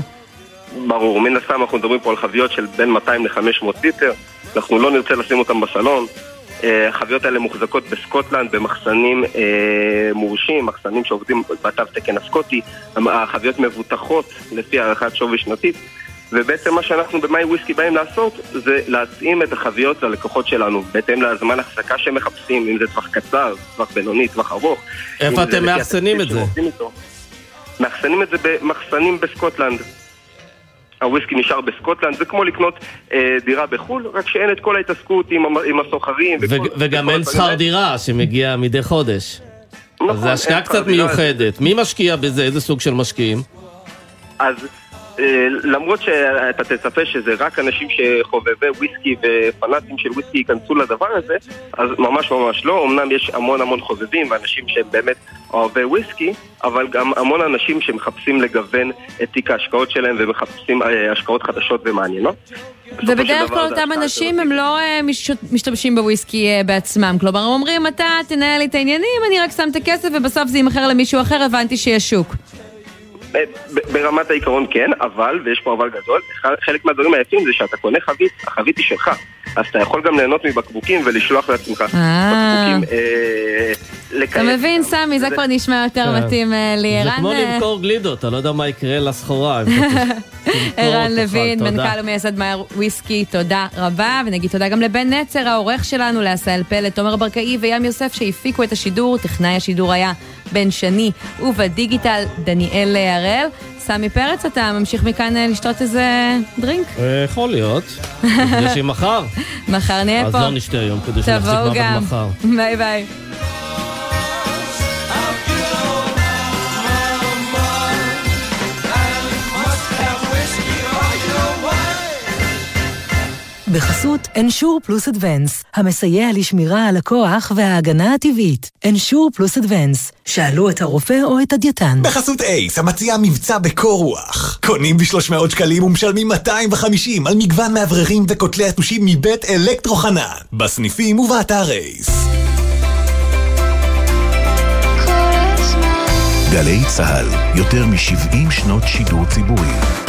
ברור, מן הסתם אנחנו מדברים פה על חביות של בין 200 ל-500 ליטר, אנחנו לא נרצה לשים אותם בסלון. אה, החביות האלה מוחזקות בסקוטלנד במחסנים אה, מורשים, מחסנים שעובדים בתו תקן הסקוטי, החביות מבוטחות לפי הערכת שווי שנתית, ובעצם מה שאנחנו במאי וויסקי באים לעשות זה להתאים את החביות ללקוחות שלנו, בהתאם לזמן החזקה שהם מחפשים, אם זה טווח קצר, טווח בינוני, טווח ארוך. איפה אתם מאחסנים את זה? מאחסנים את זה במחסנים בסקוטלנד. הוויסקי נשאר בסקוטלנד, זה כמו לקנות אה, דירה בחו"ל, רק שאין את כל ההתעסקות עם, עם הסוחרים. וכל- וגם אין שכר. דירה שמגיע מדי חודש. אז נכון, זו השקעה קצת. מיוחדת. מי משקיע בזה? איזה סוג של משקיעים? אז למרות שאתה תצפה שזה רק אנשים שחובבי וויסקי ופנאטים של וויסקי ייכנסו לדבר הזה, אז ממש ממש לא. אמנם יש המון המון חובבים ואנשים שהם באמת אוהבי וויסקי, אבל גם המון אנשים שמחפשים לגוון את תיק ההשקעות שלהם ומחפשים אה, השקעות חדשות ומעניינות. ובדרך כלל אותם אנשים הם לא אה, מש- משתמשים בוויסקי אה, בעצמם. כלומר, הם אומרים, אתה תנהל לי את העניינים, אני רק שם את הכסף ובסוף זה יימכר למישהו אחר, הבנתי שיש שוק. אה, ברמת העיקרון כן, אבל, ויש פה אבל גדול, חלק מהדברים היפים זה שאתה קונה חבית, החבית היא שלך. אז אתה יכול גם ליהנות מבקבוקים ולשלוח לעצמך אה. בקבוקים אה, אתה. מבין, סמי, זה כבר נשמע יותר כן. מתאים לי. זה כמו למכור גלידות, אתה לא יודע מה יקרה לסחורה. ערן לוין. מנכ"ל ומייסד מאייר וויסקי, תודה רבה. ונגיד תודה גם לבן נצר, העורך שלנו, לעשהאל פלד, תומר ברקאי וים יוסף שהפיקו את השידור. טכנאי השידור היה בן שני, ובדיגיטל דניאל הראל. סמי פרץ, אתה ממשיך מכאן אה, לשתות איזה דרינק? אה, יכול להיות. נפגשים מחר. מחר נהיה אז פה. לא נשתה היום, כדי שנחזיק מעמד. מחר. ביי ביי. בחסות אנשור פלוס אדוונס, המסייע לשמירה על הכוח וההגנה הטבעית. אנשור פלוס אדוונס, שאלו את הרופא או את הדייתן. בחסות אייס, המציע מבצע בקור רוח. קונים ב-300 שקלים ומשלמים 250 על מגוון מאווררים וכותלי יתושים מבית אלקטרו חנן. בסניפים ובאתר אייס. גלי צה"ל, יותר מ-70 שנות שידור ציבורי.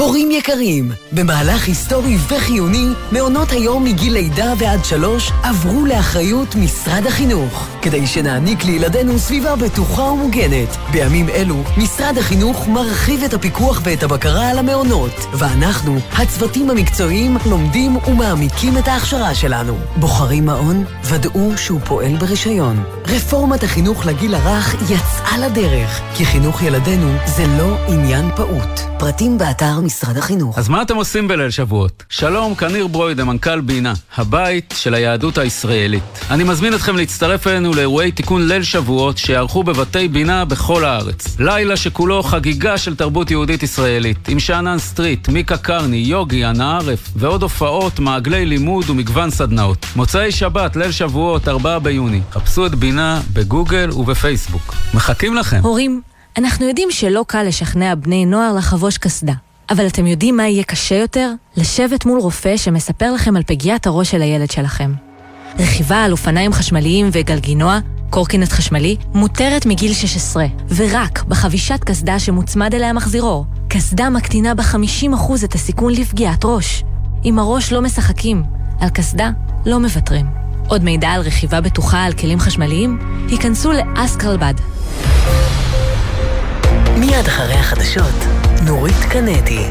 הורים יקרים, במהלך היסטורי וחיוני, מעונות היום מגיל לידה ועד שלוש עברו לאחריות משרד החינוך, כדי שנעניק לילדינו סביבה בטוחה ומוגנת. בימים אלו, משרד החינוך מרחיב את הפיקוח ואת הבקרה על המעונות, ואנחנו, הצוותים המקצועיים, לומדים ומעמיקים את ההכשרה שלנו. בוחרים מעון? ודאו שהוא פועל ברישיון. רפורמת החינוך לגיל הרך יצאה לדרך, כי חינוך ילדינו זה לא עניין פעוט. פרטים באתר משרד החינוך. אז מה אתם עושים בליל שבועות? שלום, כאן ניר ברוידה, מנכ"ל בינה, הבית של היהדות הישראלית. אני מזמין אתכם להצטרף אלינו לאירועי תיקון ליל שבועות שיערכו בבתי בינה בכל הארץ. לילה שכולו חגיגה של תרבות יהודית ישראלית, עם שאנן סטריט, מיקה קרני, יוגי, אנה ערף, ועוד הופעות, מעגלי לימוד ומגוון סדנאות. מוצאי שבת, ליל שבועות, 4 ביוני. חפשו את בינה בגוגל ובפייסבוק. מחכים לכם. הורים, אנחנו יודעים שלא קל לשכנע בני נוער לחבוש קסדה. אבל אתם יודעים מה יהיה קשה יותר? לשבת מול רופא שמספר לכם על פגיעת הראש של הילד שלכם. רכיבה על אופניים חשמליים וגלגינוע, קורקינט חשמלי, מותרת מגיל 16, ורק בחבישת קסדה שמוצמד אליה מחזירור. קסדה מקטינה ב-50% את הסיכון לפגיעת ראש. עם הראש לא משחקים, על קסדה לא מוותרים. עוד מידע על רכיבה בטוחה על כלים חשמליים? היכנסו לאסקרלבד. מיד אחרי החדשות, נורית קנדי.